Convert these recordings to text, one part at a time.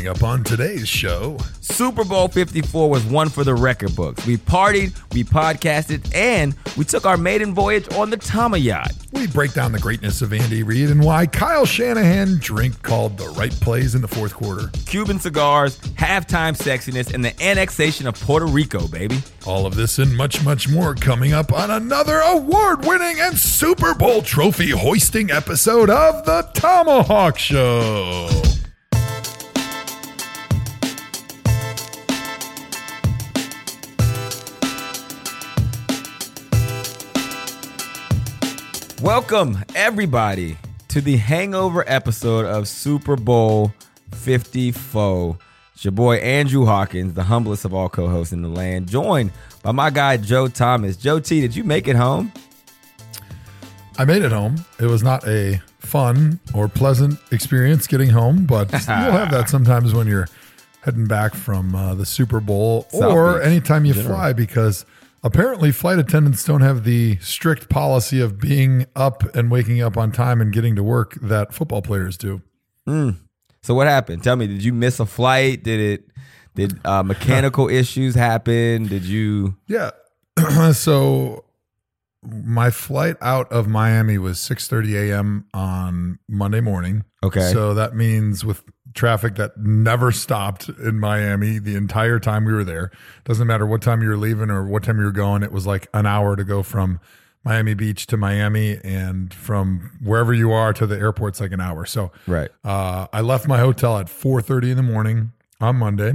Coming up on today's show, Super Bowl 54 was one for the record books. We partied, we podcasted, and we took our maiden voyage on the Tama yacht. we break down the greatness of Andy Reid and why Kyle Shanahan drink called the right plays in the fourth quarter. Cuban cigars, halftime sexiness, and the annexation of Puerto Rico, baby. All of this and much, much more coming up on another award winning and Super Bowl trophy hoisting episode of The ThomaHawk Show. Welcome, everybody, to the hangover episode of Super Bowl 54. It's your boy Andrew Hawkins, the humblest of all co hosts in the land, joined by my guy Joe Thomas. Joe T, did you make it home? I made it home. It was not a fun or pleasant experience getting home, but you'll have that sometimes when you're heading back from uh, the Super Bowl South or Beach, anytime you fly because apparently flight attendants don't have the strict policy of being up and waking up on time and getting to work that football players do. So what happened? Tell me, did you miss a flight? Did it did uh, mechanical issues happen? Did you Yeah. so my flight out of Miami was 6:30 a.m. on Monday morning. Okay. So that means with traffic that never stopped in Miami the entire time we were there. Doesn't matter what time you were leaving or what time you were going. It was like an hour to go from Miami Beach to Miami and from wherever you are to the airport's like an hour. So Right. uh, I left my hotel at 4:30 in the morning on Monday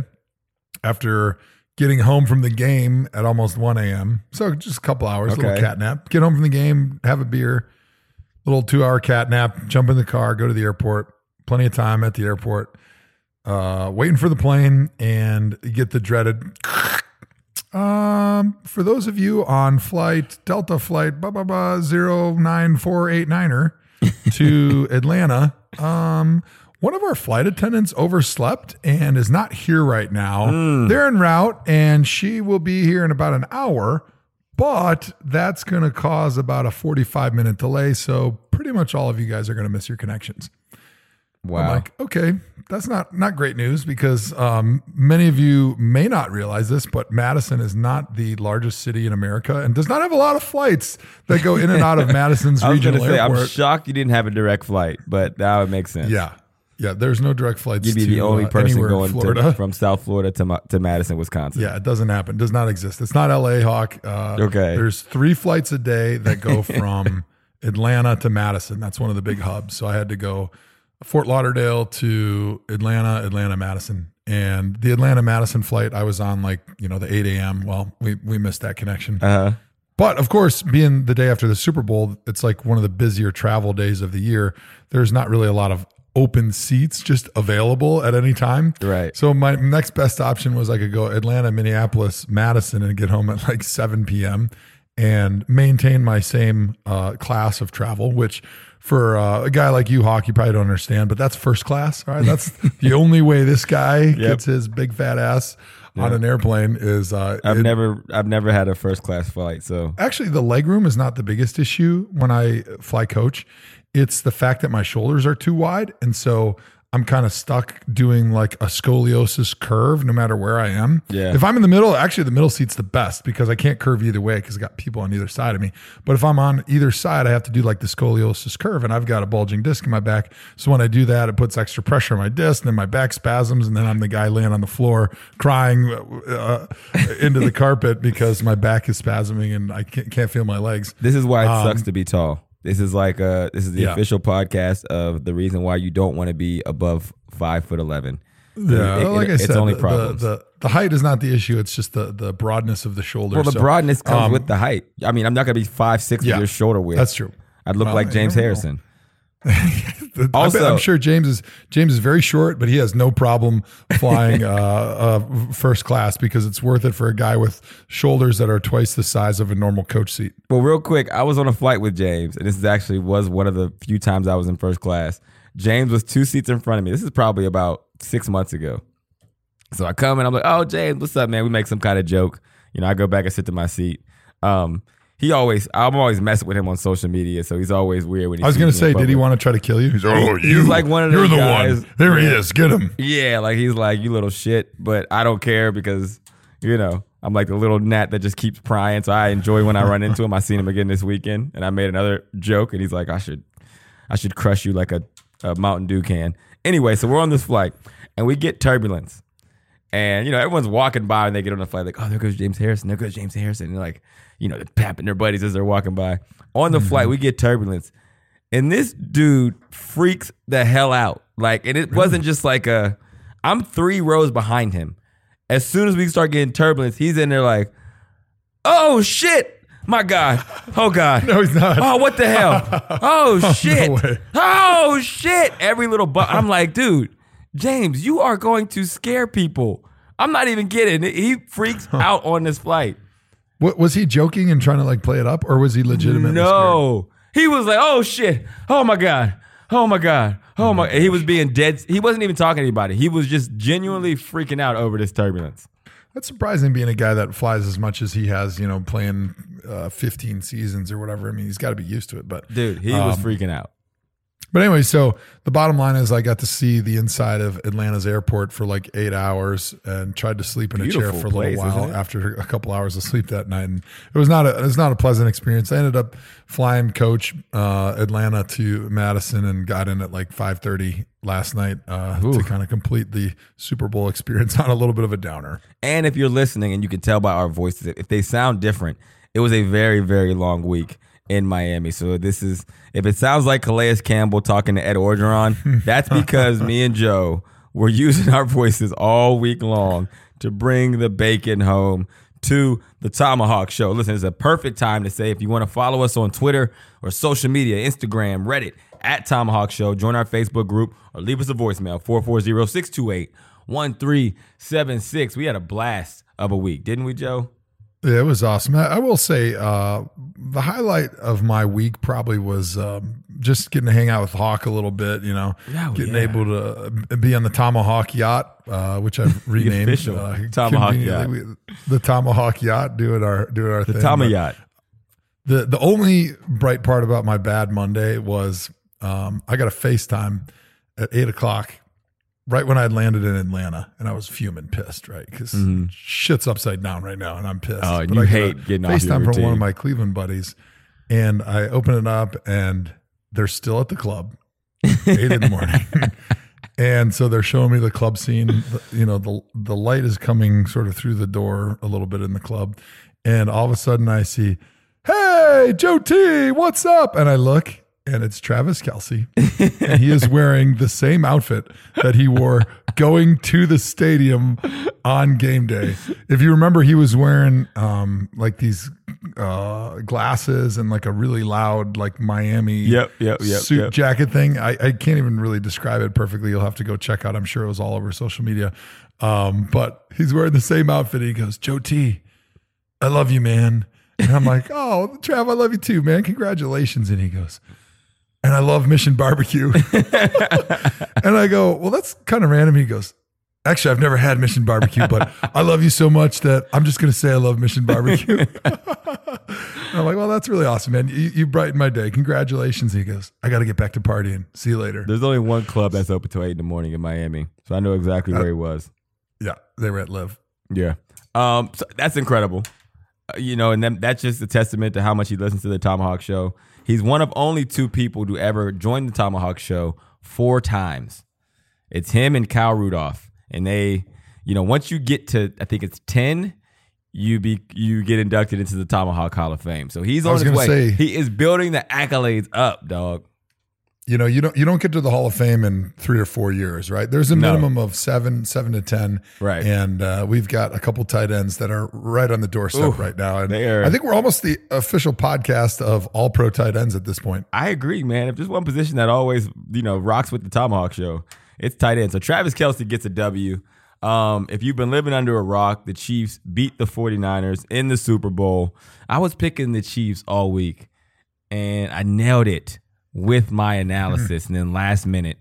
after getting home from the game at almost 1 a.m. So just a couple hours, a little cat nap. Get home from the game, have a beer, little two hour cat nap, jump in the car, go to the airport. Plenty of time at the airport, uh, waiting for the plane and get the dreaded. Um, for those of you on flight Delta flight blah blah blah zero nine four eight niner to Atlanta, um, one of our flight attendants overslept and is not here right now. They're en route and she will be here in about an hour, but that's going to cause about a 45 minute delay. So pretty much all of you guys are going to miss your connections. Wow. I'm like, okay, that's not not great news because um, many of you may not realize this, but Madison is not the largest city in America and does not have a lot of flights that go in and out of Madison's regional say, I'm airport. shocked you didn't have a direct flight, but that would make sense. yeah, yeah. There's no direct flights. You'd be to, the only uh, person going to, from South Florida to, Ma- to Madison, Wisconsin. Yeah, it doesn't happen. Does not exist. It's not LA Hawk. Uh, Okay. There's three flights a day that go from Atlanta to Madison. That's one of the big hubs. So I had to go Fort Lauderdale to Atlanta, Atlanta, Madison. And the Atlanta Madison flight, I was on like, you know, the 8 a.m. Well, we, we missed that connection. Uh-huh. But of course, being the day after the Super Bowl, it's like one of the busier travel days of the year. There's not really a lot of open seats just available at any time. Right. So my next best option was I could go Atlanta, Minneapolis, Madison, and get home at like 7 p.m. and maintain my same uh, class of travel, which for uh, a guy like you, Hawk, you probably don't understand, but that's first class. All right. That's the only way this guy gets his big fat ass on an airplane is uh, I've it- never I've never had a first class flight, so Actually, the leg room is not the biggest issue when I fly coach. It's the fact that my shoulders are too wide. And so I'm kind of stuck doing like a scoliosis curve no matter where I am. Yeah. If I'm in the middle, actually, the middle seat's the best because I can't curve either way because I got people on either side of me. But if I'm on either side, I have to do like the scoliosis curve and I've got a bulging disc in my back. So when I do that, it puts extra pressure on my disc and then my back spasms. And then I'm the guy laying on the floor crying uh, into the carpet because my back is spasming and I can't, can't feel my legs. this is why it Um, sucks to be tall. This is like uh this is the Yeah. official podcast of the reason why you don't want to be above five foot eleven. Yeah, It- like I it's said, only the, problems. The, the the height is not the issue. It's just the the broadness of the shoulder. well, the So, broadness comes um, with the height. I mean, I'm not gonna be five six Yeah, with your shoulder width. That's true. I'd look Well, like James Harrison. know. Harrison. The- I Also- I'm sure James is James is very short, but he has no problem flying uh, uh, first class because it's worth it for a guy with shoulders that are twice the size of a normal coach seat. Well, real quick, I was on a flight with James, and this is actually was one of the few times I was in first class. James was two seats in front of me. This is probably about six months ago. So I come and I'm like, "Oh, James, what's up, man?" We make some kind of joke. You know, I go back and sit to my seat. Um, he always I'm always messing with him on social media, so he's always weird when he I was gonna say, did he want to try to kill you? He's oh, he's like one of You're the guys- one. There he is. Get him. Yeah, like he's like, you little shit, but I don't care because, you know, I'm like the little gnat that just keeps prying. So I enjoy when I run into him. I seen him again this weekend and I made another joke and he's like, I should I should crush you like a, a Mountain Dew can. Anyway, so we're on this flight and we get turbulence. And you know, everyone's walking by and they get on the flight, like, oh, there goes James Harrison, there goes James Harrison. And they're like, you know, they're papping their buddies as they're walking by. On the flight, mm-hmm. we get turbulence. And this dude freaks the hell out. Like, and it wasn't just like a I'm three rows behind him. As soon as we start getting turbulence, he's in there like, oh shit, my God. Oh God. No, he's not. Oh, what the hell? Oh, oh shit. way. Oh shit. Every little but I'm like, dude, James, you are going to scare people. I'm not even kidding. He freaks out on this flight. What, was he joking and trying to like play it up, or was he legitimately? No. He was like, oh shit. Oh my God. Oh my God. Oh my he was being dead. He wasn't even talking to anybody. He was just genuinely freaking out over this turbulence. That's surprising, being a guy that flies as much as he has. You know, playing uh, 15 seasons or whatever. I mean, he's got to be used to it. But Dude, he was freaking out. But anyway, so the bottom line is I got to see the inside of Atlanta's airport for like eight hours and tried to sleep in a chair for a little while after a couple hours of sleep that night. And it was not a it was not a pleasant experience. I ended up flying coach uh, Atlanta to Madison and got in at like five thirty last night uh, to kind of complete the Super Bowl experience on a little bit of a downer. And if you're listening and you can tell by our voices, if they sound different, it was a very, very long week in Miami. So this is, if it sounds like Calais Campbell talking to Ed Orgeron, that's because me and Joe were using our voices all week long to bring the bacon home to the ThomaHawk Show. Listen, it's a perfect time to say if you want to follow us on Twitter or social media, Instagram, Reddit, at ThomaHawk Show, join our Facebook group or leave us a voicemail, 440 628 1376. We had a blast of a week, didn't we, Joe? Yeah, it was awesome. I, I will say uh, the highlight of my week probably was um, just getting to hang out with Hawk a little bit. You know, Oh, getting yeah. able to be on the Tomahawk yacht, uh, which I've renamed official uh, Tomahawk conveniently, we- the Tomahawk yacht, doing our doing our The thing. But Yacht. The the only bright part about my bad Monday was um, I got a FaceTime at eight o'clock right when I landed in Atlanta, and I was fuming, pissed, right? Because shit's upside down right now, and I'm pissed. Mm-hmm. Oh, and But you I hate getting off your FaceTime from one of my Cleveland buddies, and I open it up, and they're still at the club, eight in the morning. And so they're showing me the club scene. The- You know, the the light is coming sort of through the door a little bit in the club, and all of a sudden I see, "Hey, Joe T, what's up?" And I look, and it's Travis Kelce, and he is wearing the same outfit that he wore going to the stadium on game day. If you remember, he was wearing um, like these uh, glasses and like a really loud like Miami Yep, yep, yep, suit yep. jacket thing. I, I can't even really describe it perfectly. You'll have to go check out. I'm sure it was all over social media. Um, but he's wearing the same outfit. He goes, Joe T, I love you, man. And I'm like, oh, Trav, I love you too, man. Congratulations. And he goes, and I love Mission Barbecue. and I go, well, that's kind of random. He goes, actually, I've never had Mission Barbecue, but I love you so much that I'm just going to say I love Mission Barbecue. I'm like, well, that's really awesome, man. You, you brightened my day. Congratulations. He goes, I got to get back to partying. See you later. There's only one club that's open till eight in the morning in Miami, so I know exactly where he was. Yeah, they were at Live. Yeah, um, so that's incredible. Uh, you know, and then that's just a testament to how much he listens to the ThomaHawk Show. He's one of only two people to ever join the ThomaHawk Show four times. It's him and Kyle Rudolph, and they, you know, once you get to, I think it's ten. You be you get inducted into the Tomahawk Hall of Fame. So he's on his way. say- he is building the accolades up, dog. You know, you don't you don't get to the Hall of Fame in three or four years, right? There's a No. minimum of seven, seven to ten, Right. And uh, we've got a couple tight ends that are right on the doorstep Ooh, right now, and they are- I think we're almost the official podcast of all pro tight ends at this point. I agree, man. If there's one position that always, you know, rocks with the ThomaHawk show, it's tight end. So Travis Kelce gets a W. Um, if you've been living under a rock, the Chiefs beat the 49ers in the Super Bowl. I was picking the Chiefs all week, and I nailed it with my mm. analysis. And then last minute,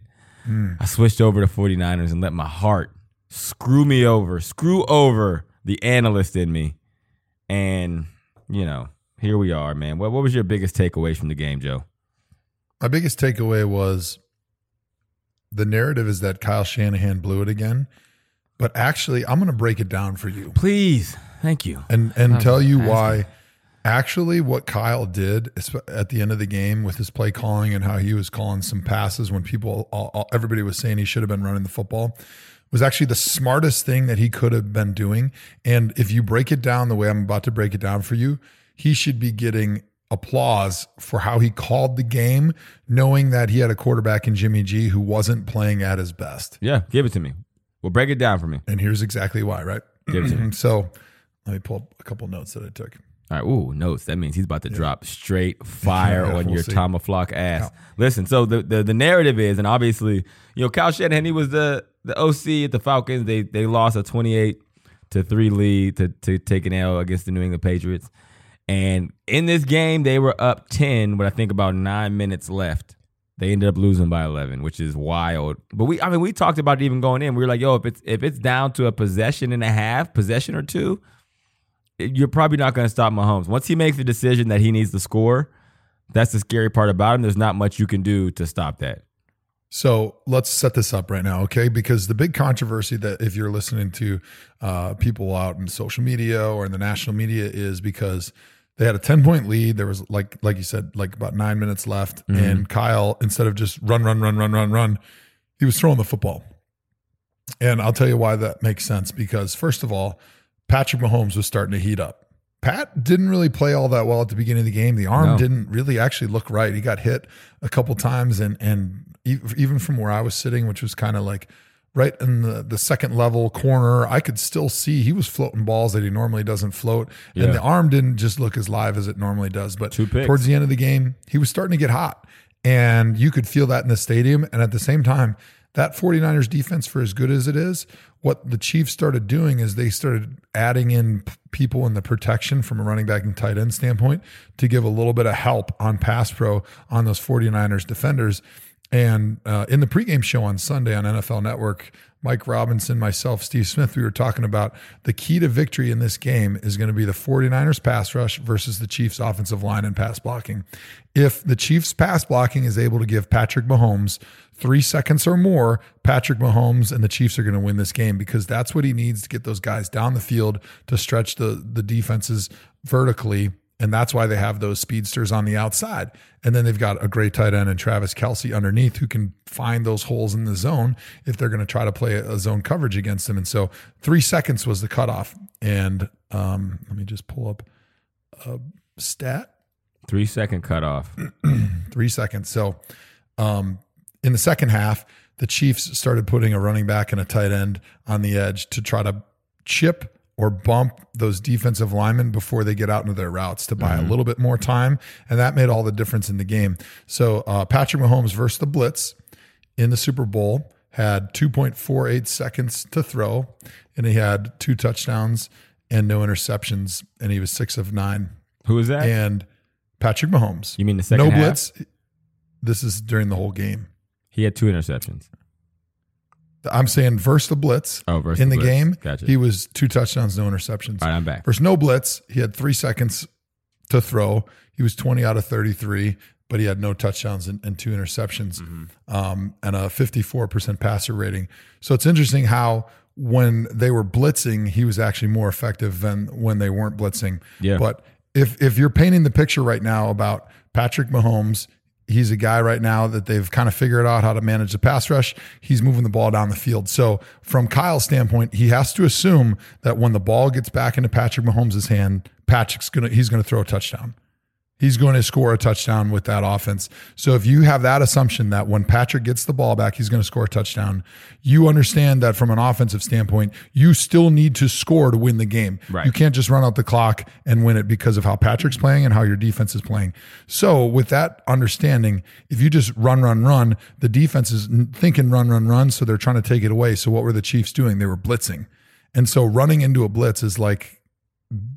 mm. I switched over to 49ers and let my heart screw me over, screw over the analyst in me. And, you know, here we are, man. What what was your biggest takeaway from the game, Joe? My biggest takeaway was the narrative is that Kyle Shanahan blew it again. But actually, I'm going to break it down for you Please, thank you. and and was tell you asking. why. Actually, what Kyle did at the end of the game with his play calling and how he was calling some passes when people, all, all- everybody was saying he should have been running the football, was actually the smartest thing that he could have been doing. And if you break it down the way I'm about to break it down for you, he should be getting applause for how he called the game, knowing that he had a quarterback in Jimmy G who wasn't playing at his best. Yeah, give it to me. Well, break it down for me. And here's exactly why, right? Give it to me. so let me pull up a couple notes that I took. All right. Ooh, notes. That means he's about to drop straight fire Yeah, on we'll your tomahawk ass. Listen, so the, the the narrative is, and obviously, you know, Kyle Shanahan, he was the the OC at the Falcons. They they lost a twenty eight to three lead to to take an L against the New England Patriots. And in this game, they were up ten with I think about nine minutes left. They ended up losing by eleven, which is wild. But we, I mean, we talked about it even going in. We were like, yo, if it's if it's down to a possession and a half, possession or two, you're probably not going to stop Mahomes. Once he makes the decision that he needs to score, that's the scary part about him. There's not much you can do to stop that. So let's set this up right now, okay? Because the big controversy that if you're listening to uh, people out in social media or in the national media is because they had a 10 point lead. There was like, like you said, like about nine minutes left. And Kyle, instead of just run, run, run, run, run, run, he was throwing the football. And I'll tell you why that makes sense. Because first of all, Patrick Mahomes was starting to heat up. Pat didn't really play all that well at the beginning of the game. The arm No. didn't really actually look right. He got hit a couple times, and and even from where I was sitting, which was kind of like right in the, the second level corner, I could still see he was floating balls that he normally doesn't float, Yeah. and the arm didn't just look as live as it normally does. But towards the end of the game, he was starting to get hot, and you could feel that in the stadium. And at the same time, that 49ers defense, for as good as it is, what the Chiefs started doing is they started adding in people in the protection from a running back and tight end standpoint to give a little bit of help on pass pro on those 49ers defenders. And uh, in the pregame show on Sunday on NFL Network, Mike Robinson, myself, Steve Smith, we were talking about the key to victory in this game is going to be the 49ers pass rush versus the Chiefs offensive line and pass blocking. If the Chiefs pass blocking is able to give Patrick Mahomes three seconds or more, Patrick Mahomes and the Chiefs are going to win this game because that's what he needs to get those guys down the field to stretch the the defenses vertically. And that's why they have those speedsters on the outside. And then they've got a great tight end and Travis Kelce underneath who can find those holes in the zone if they're going to try to play a zone coverage against them. And so three seconds was the cutoff. And um, let me just pull up a stat Three second cutoff. three seconds. So, um, in the second half, the Chiefs started putting a running back and a tight end on the edge to try to chip or bump those defensive linemen before they get out into their routes to buy a little bit more time. And that made all the difference in the game. So, uh, Patrick Mahomes versus the Blitz in the Super Bowl had 2.48 seconds to throw, and he had two touchdowns and no interceptions, and he was six of nine. Who is that? And Patrick Mahomes. you mean the second no half? blitz. This is during the whole game. He had two interceptions. I'm saying versus the blitz Oh, versus in the, Blitz. game, Gotcha. he was two touchdowns, no interceptions. All right, I'm back. Versus no blitz, he had three seconds to throw. He was 20 out of 33, but he had no touchdowns and, and two interceptions Mm-hmm. um, and a 54% passer rating. So it's interesting how when they were blitzing, he was actually more effective than when they weren't blitzing. Yeah. But if if you're painting the picture right now about Patrick Mahomes, he's a guy right now that they've kind of figured out how to manage the pass rush. He's moving the ball down the field. So from Kyle's standpoint, he has to assume that when the ball gets back into Patrick Mahomes' hand, Patrick's gonna he's gonna throw a touchdown. He's going to score a touchdown with that offense. So if you have that assumption that when Patrick gets the ball back, he's going to score a touchdown, you understand that from an offensive standpoint, you still need to score to win the game. Right. You can't just run out the clock and win it because of how Patrick's playing and how your defense is playing. So with that understanding, if you just run, run, run, the defense is thinking run, run, run. So they're trying to take it away. So what were the Chiefs doing? They were blitzing. And so running into a blitz is like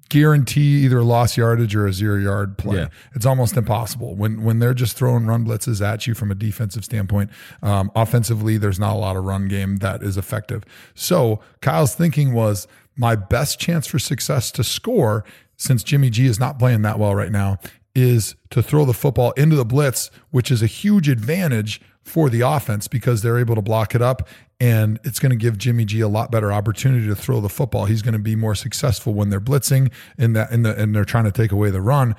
guarantee either lost yardage or a zero yard play. Yeah. It's almost impossible when when they're just throwing run blitzes at you from a defensive standpoint. Um, offensively, there's not a lot of run game that is effective. So Kyle's thinking was my best chance for success to score since Jimmy G is not playing that well right now, is to throw the football into the blitz, which is a huge advantage for the offense because they're able to block it up and it's going to give Jimmy G a lot better opportunity to throw the football. He's going to be more successful when they're blitzing in that in the and they're trying to take away the run.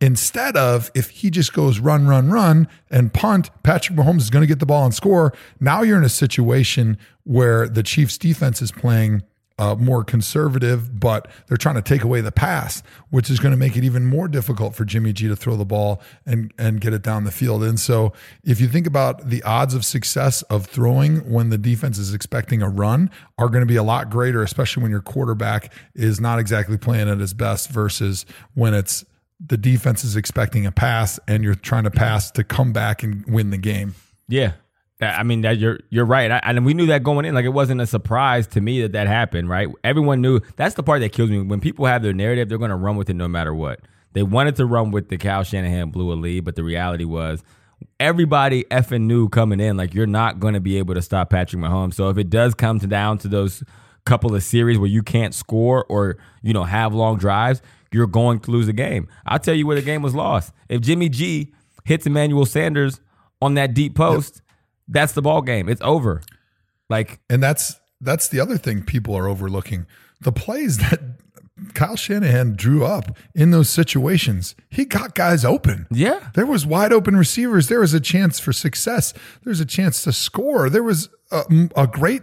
Instead of if he just goes run, run, run and punt, Patrick Mahomes is going to get the ball and score. Now you're in a situation where the Chiefs defense is playing uh, more conservative, but they're trying to take away the pass, which is going to make it even more difficult for Jimmy G to throw the ball and and get it down the field. And so, if you think about the odds of success of throwing when the defense is expecting a run, are going to be a lot greater, especially when your quarterback is not exactly playing at his best versus when it's the defense is expecting a pass and you're trying to pass to come back and win the game. Yeah, I mean that you're you're right, I, and we knew that going in. Like it wasn't a surprise to me that that happened. Right? Everyone knew. That's the part that kills me. When people have their narrative, they're going to run with it no matter what. They wanted to run with the Cal Shanahan blew a lead, but the reality was everybody effing knew coming in. Like you're not going to be able to stop Patrick Mahomes. So if it does come to down to those couple of series where you can't score or you know have long drives, you're going to lose the game. I'll tell you where the game was lost. If Jimmy G hits Emmanuel Sanders on that deep post. Yep that's the ball game. It's over. Like, and that's that's the other thing people are overlooking. The plays that Kyle Shanahan drew up in those situations, he got guys open. Yeah. There was wide open receivers. There was a chance for success. There's a chance to score. There was a, a great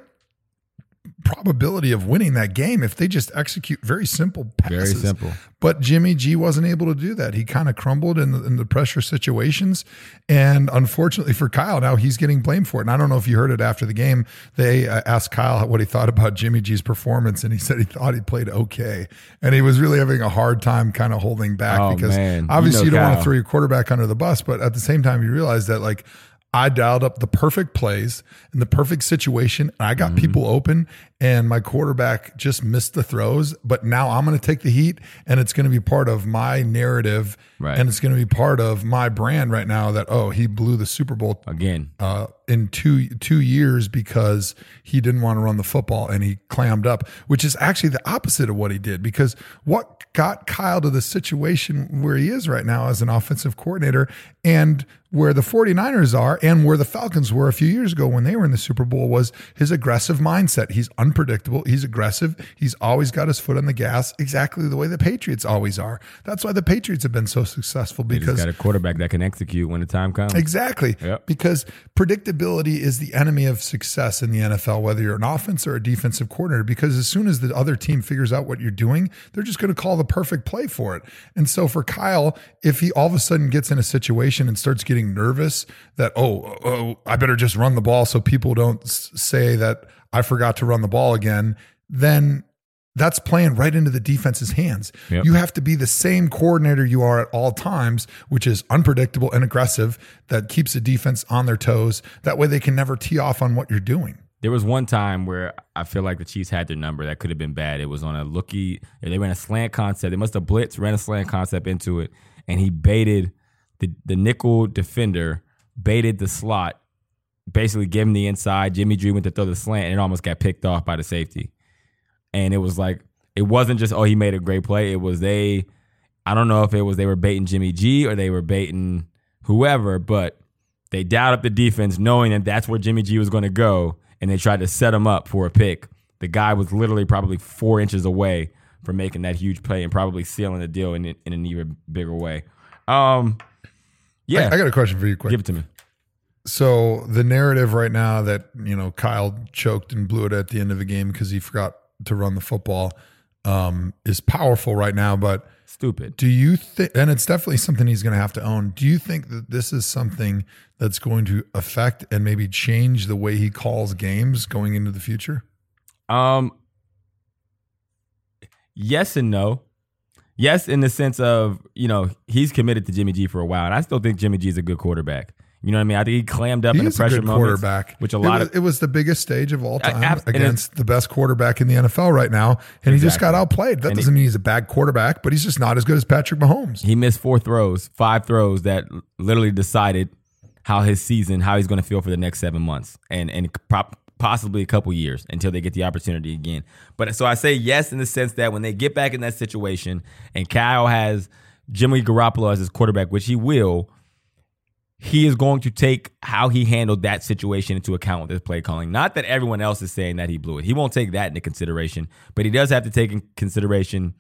probability of winning that game if they just execute very simple passes. Very simple. But Jimmy G wasn't able to do that. He kind of crumbled in the, in the pressure situations. And unfortunately for Kyle, now he's getting blamed for it. And I don't know if you heard it after the game. They uh, asked Kyle what he thought about Jimmy G's performance, and he said he thought he played okay. And he was really having a hard time kind of holding back oh, because man. obviously you, know you don't Kyle. want to throw your quarterback under the bus. But at the same time, you realize that, like, I dialed up the perfect plays in the perfect situation. And I got mm-hmm. people open, and my quarterback just missed the throws. But now I'm going to take the heat, and it's going to be part of my narrative, right. and it's going to be part of my brand right now. That oh, he blew the Super Bowl again uh, in two two years because he didn't want to run the football and he clammed up, which is actually the opposite of what he did. Because what got Kyle to the situation where he is right now as an offensive coordinator, and where the 49ers are and where the Falcons were a few years ago when they were in the Super Bowl was his aggressive mindset. He's unpredictable. He's aggressive. He's always got his foot on the gas, exactly the way the Patriots always are. That's why the Patriots have been so successful because he's got a quarterback that can execute when the time comes. Exactly. Yep. Because predictability is the enemy of success in the NFL, whether you're an offense or a defensive coordinator. Because as soon as the other team figures out what you're doing, they're just going to call the perfect play for it. And so for Kyle, if he all of a sudden gets in a situation and starts getting nervous that oh, oh I better just run the ball so people don't say that I forgot to run the ball again, then that's playing right into the defense's hands. Yep. You have to be the same coordinator you are at all times, which is unpredictable and aggressive, that keeps the defense on their toes. That way they can never tee off on what you're doing. There was one time where I feel like the Chiefs had their number. That could have been bad. It was on a looky. They ran a slant concept. They must have blitzed, ran a slant concept into it, and he baited the the nickel defender, baited the slot, basically gave him the inside. Jimmy G went to throw the slant, and it almost got picked off by the safety. And it was like it wasn't just oh he made a great play. It was they. I don't know if it was they were baiting Jimmy G or they were baiting whoever, but they dialed up the defense knowing that that's where Jimmy G was going to go, and they tried to set him up for a pick. The guy was literally probably four inches away from making that huge play and probably sealing the deal in, in an even bigger way. Um, yeah, I, I got a question for you, quick. give it to me. So the narrative right now that you know Kyle choked and blew it at the end of the game because he forgot to run the football um, is powerful right now. But Stupid. do you think? And it's definitely something he's going to have to own. Do you think that this is something that's going to affect and maybe change the way he calls games going into the future? Um, yes and no. Yes, in the sense of you know he's committed to Jimmy G for a while, and I still think Jimmy G is a good quarterback. You know what I mean? I think he clammed up He in the is a pressure good moments, quarterback. which a It lot was, of it was the biggest stage of all time against the best quarterback in the NFL right now, and he just got Exactly. outplayed. That And doesn't mean he's a bad quarterback, but he's just not as good as Patrick Mahomes. he missed four throws, five throws that literally decided how his season, how he's going to feel for the next seven months, and and prop, possibly a couple years until they get the opportunity again. But so I say yes in the sense that when they get back in that situation and Kyle has Jimmy Garoppolo as his quarterback, which he will, he is going to take how he handled that situation into account with his play calling. Not that everyone else is saying that he blew it. He won't take that into consideration, but he does have to take in consideration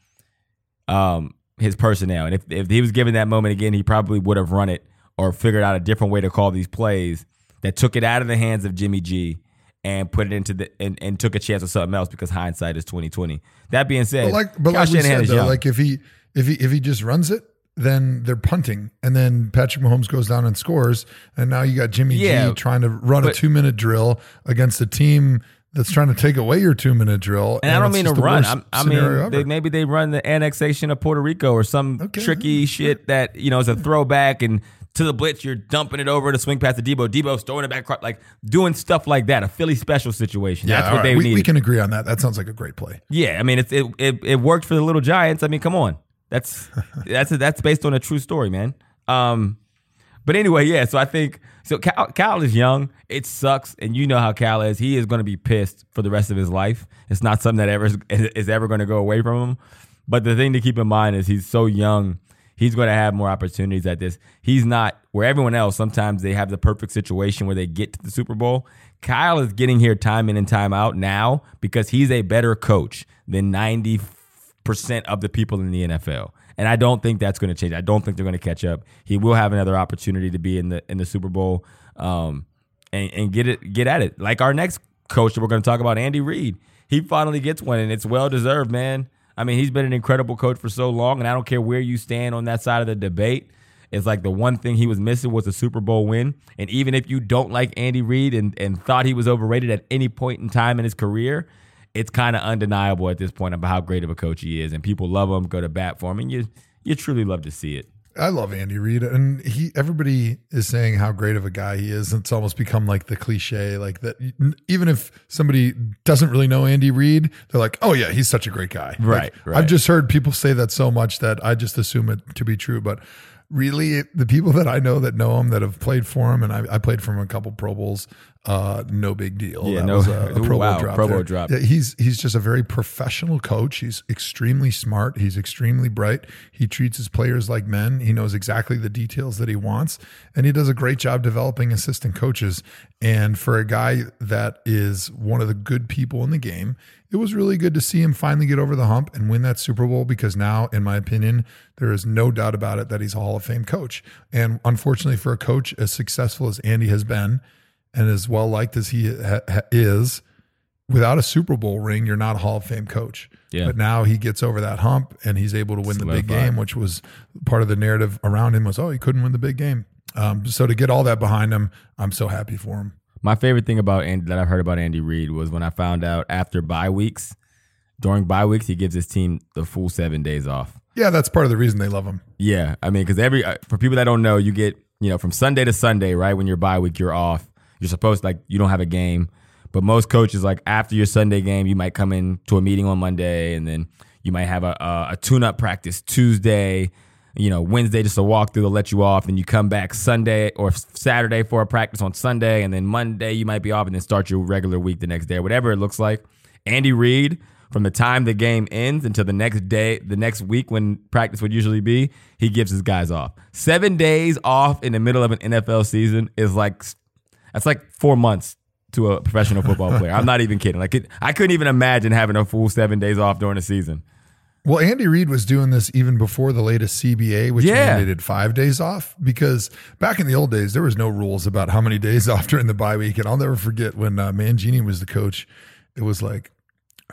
um, his personnel. And if, if he was given that moment again, he probably would have run it or figured out a different way to call these plays that took it out of the hands of Jimmy G and put it into the and, and took a chance of something else because hindsight is twenty twenty. That being said, But like, but Kyle like we said, though, like if he if he if he just runs it, then they're punting, and then Patrick Mahomes goes down and scores, and now you got Jimmy Yeah, G trying to run a two minute drill against a team that's trying to take away your two minute drill. And I don't mean to run. I'm, I mean, they, maybe they run the annexation of Puerto Rico or some Okay. tricky shit that you know is a throwback and to the blitz you're dumping it over to swing past the Deebo. Deebo's throwing it back, like doing stuff like that. A Philly special situation. yeah, That's what right. they we, need. we can agree on that. That sounds like a great play. Yeah, I mean, it's, it it it worked for the Little Giants. I mean, come on, that's that's that's based on a true story, man. Um, but anyway, yeah. So I think so. Cal, Cal is young. It sucks, and you know how Cal is. He is going to be pissed for the rest of his life. It's not something that ever is, is ever going to go away from him. But the thing to keep in mind is he's so young. He's going to have more opportunities at this. He's not where everyone else. Sometimes they have the perfect situation where they get to the Super Bowl. Kyle is getting here time in and time out now because he's a better coach than ninety percent of the people in the NFL. And I don't think that's going to change. I don't think they're going to catch up. He will have another opportunity to be in the in the Super Bowl um, and, and get it get at it. Like our next coach that we're going to talk about, Andy Reid. He finally gets one, and it's well deserved, man. I mean, he's been an incredible coach for so long, and I don't care where you stand on that side of the debate. It's like the one thing he was missing was a Super Bowl win. And even if you don't like Andy Reid and, and thought he was overrated at any point in time in his career, it's kind of undeniable at this point about how great of a coach he is. And people love him, go to bat for him, and you you truly love to see it. I love Andy Reid, and he. Everybody is saying how great of a guy he is. It's almost become like the cliche, like that. Even if somebody doesn't really know Andy Reid, they're like, "Oh yeah, he's such a great guy." Right, Like, right. I've just heard people say that so much that I just assume it to be true. But really, the people that I know that know him, that have played for him, and I, I played for him a couple Pro Bowls. Uh, no big deal. Yeah, that no- was a, a Pro wow, Bowl drop. Pro Bowl drop. Yeah, he's he's just a very professional coach. He's extremely smart. He's extremely bright. He treats his players like men. He knows exactly the details that he wants, and he does a great job developing assistant coaches. And for a guy that is one of the good people in the game, it was really good to see him finally get over the hump and win that Super Bowl because now, in my opinion, there is no doubt about it that he's a Hall of Fame coach. And unfortunately, for a coach as successful as Andy has been and as well liked as he ha- ha- is, without a Super Bowl ring, you're not a Hall of Fame coach. Yeah. But now he gets over that hump and he's able to win the big game, which was part of the narrative around him was, oh, he couldn't win the big game. Um, so to get all that behind him, I'm so happy for him. My favorite thing about Andy, that I've heard about Andy Reid was when I found out after bye weeks, during bye weeks, he gives his team the full seven days off. Yeah, that's part of the reason they love him. Yeah, I mean, because every uh, for people that don't know, you get you know from Sunday to Sunday, right? When you're bye week, you're off. You're supposed to like you don't have a game, but most coaches like after your Sunday game, you might come in to a meeting on Monday, and then you might have a a, a tune up practice Tuesday. You know, Wednesday just a walkthrough to let you off, and you come back Sunday or Saturday for a practice on Sunday, and then Monday you might be off, and then start your regular week the next day, whatever it looks like. Andy Reid, from the time the game ends until the next day, the next week when practice would usually be, he gives his guys off. Seven days off in the middle of an NFL season is like that's like four months to a professional football player. I'm not even kidding. Like it, I couldn't even imagine having a full seven days off during the season. Well, Andy Reid was doing this even before the latest CBA, which Yeah. mandated five days off. Because back in the old days, there was no rules about how many days off during the bye week. And I'll never forget when uh, Mangini was the coach. It was like,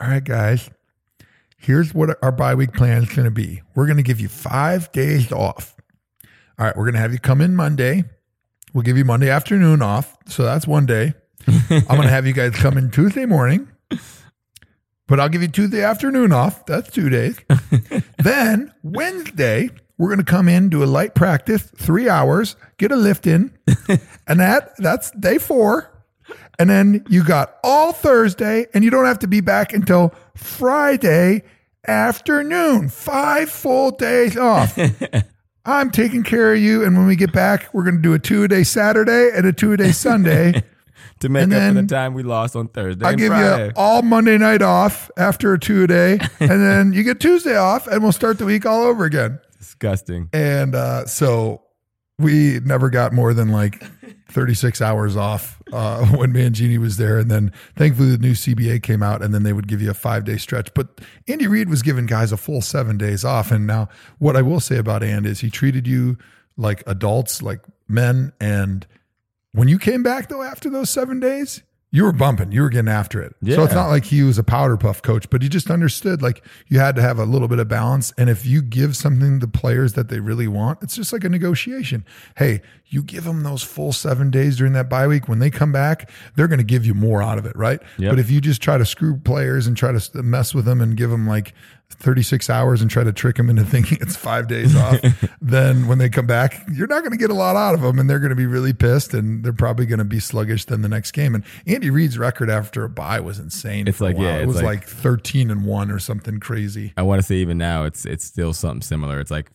"All right, guys, here's what our bye week plan is going to be. We're going to give you five days off. All right, we're going to have you come in Monday. We'll give you Monday afternoon off, so that's one day. I'm going to have you guys come in Tuesday morning." But I'll give you Tuesday afternoon off. That's two days. then Wednesday, we're going to come in, do a light practice, three hours, get a lift in, and that that's day four. And then you got all Thursday, and you don't have to be back until Friday afternoon. Five full days off. I'm taking care of you, and when we get back, we're going to do a two a day Saturday and a two a day Sunday. to make And up for the time we lost on Thursday. I'll and give Friday. you all Monday night off after a two a day, and then you get Tuesday off, and we'll start the week all over again. Disgusting. And uh, so we never got more than like 36 hours off uh, when Mangini was there. And then thankfully the new CBA came out and then they would give you a five day stretch. But Andy Reid was giving guys a full seven days off. And now what I will say about And is he treated you like adults, like men. And when you came back though after those seven days, you were bumping, you were getting after it. So it's not like he was a powder puff coach, but he just understood like you had to have a little bit of balance. And if you give something to players that they really want, it's just like a negotiation. Hey, you give them those full seven days during that bye week. When they come back, they're going to give you more out of it, right? Yep. But if you just try to screw players and try to mess with them and give them like 36 hours and try to trick them into thinking it's five days off, then when they come back, you're not going to get a lot out of them and they're going to be really pissed and they're probably going to be sluggish then the next game. And Andy Reid's record after a bye was insane. It's like, yeah, it was like- like 13 and one or something crazy. I want to say even now it's it's still something similar. It's like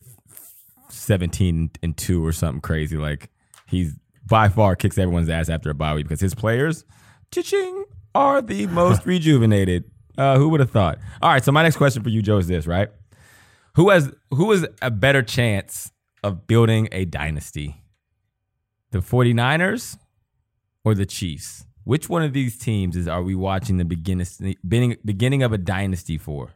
17 and 2 or something crazy. Like he's by far kicks everyone's ass after a bye week because his players, ching are the most rejuvenated. Uh, who would have thought? All right, so my next question for you, Joe, is this, right? Who has who has a better chance of building a dynasty? The 49ers or the Chiefs? Which one of these teams is are we watching the beginning beginning, of a dynasty for?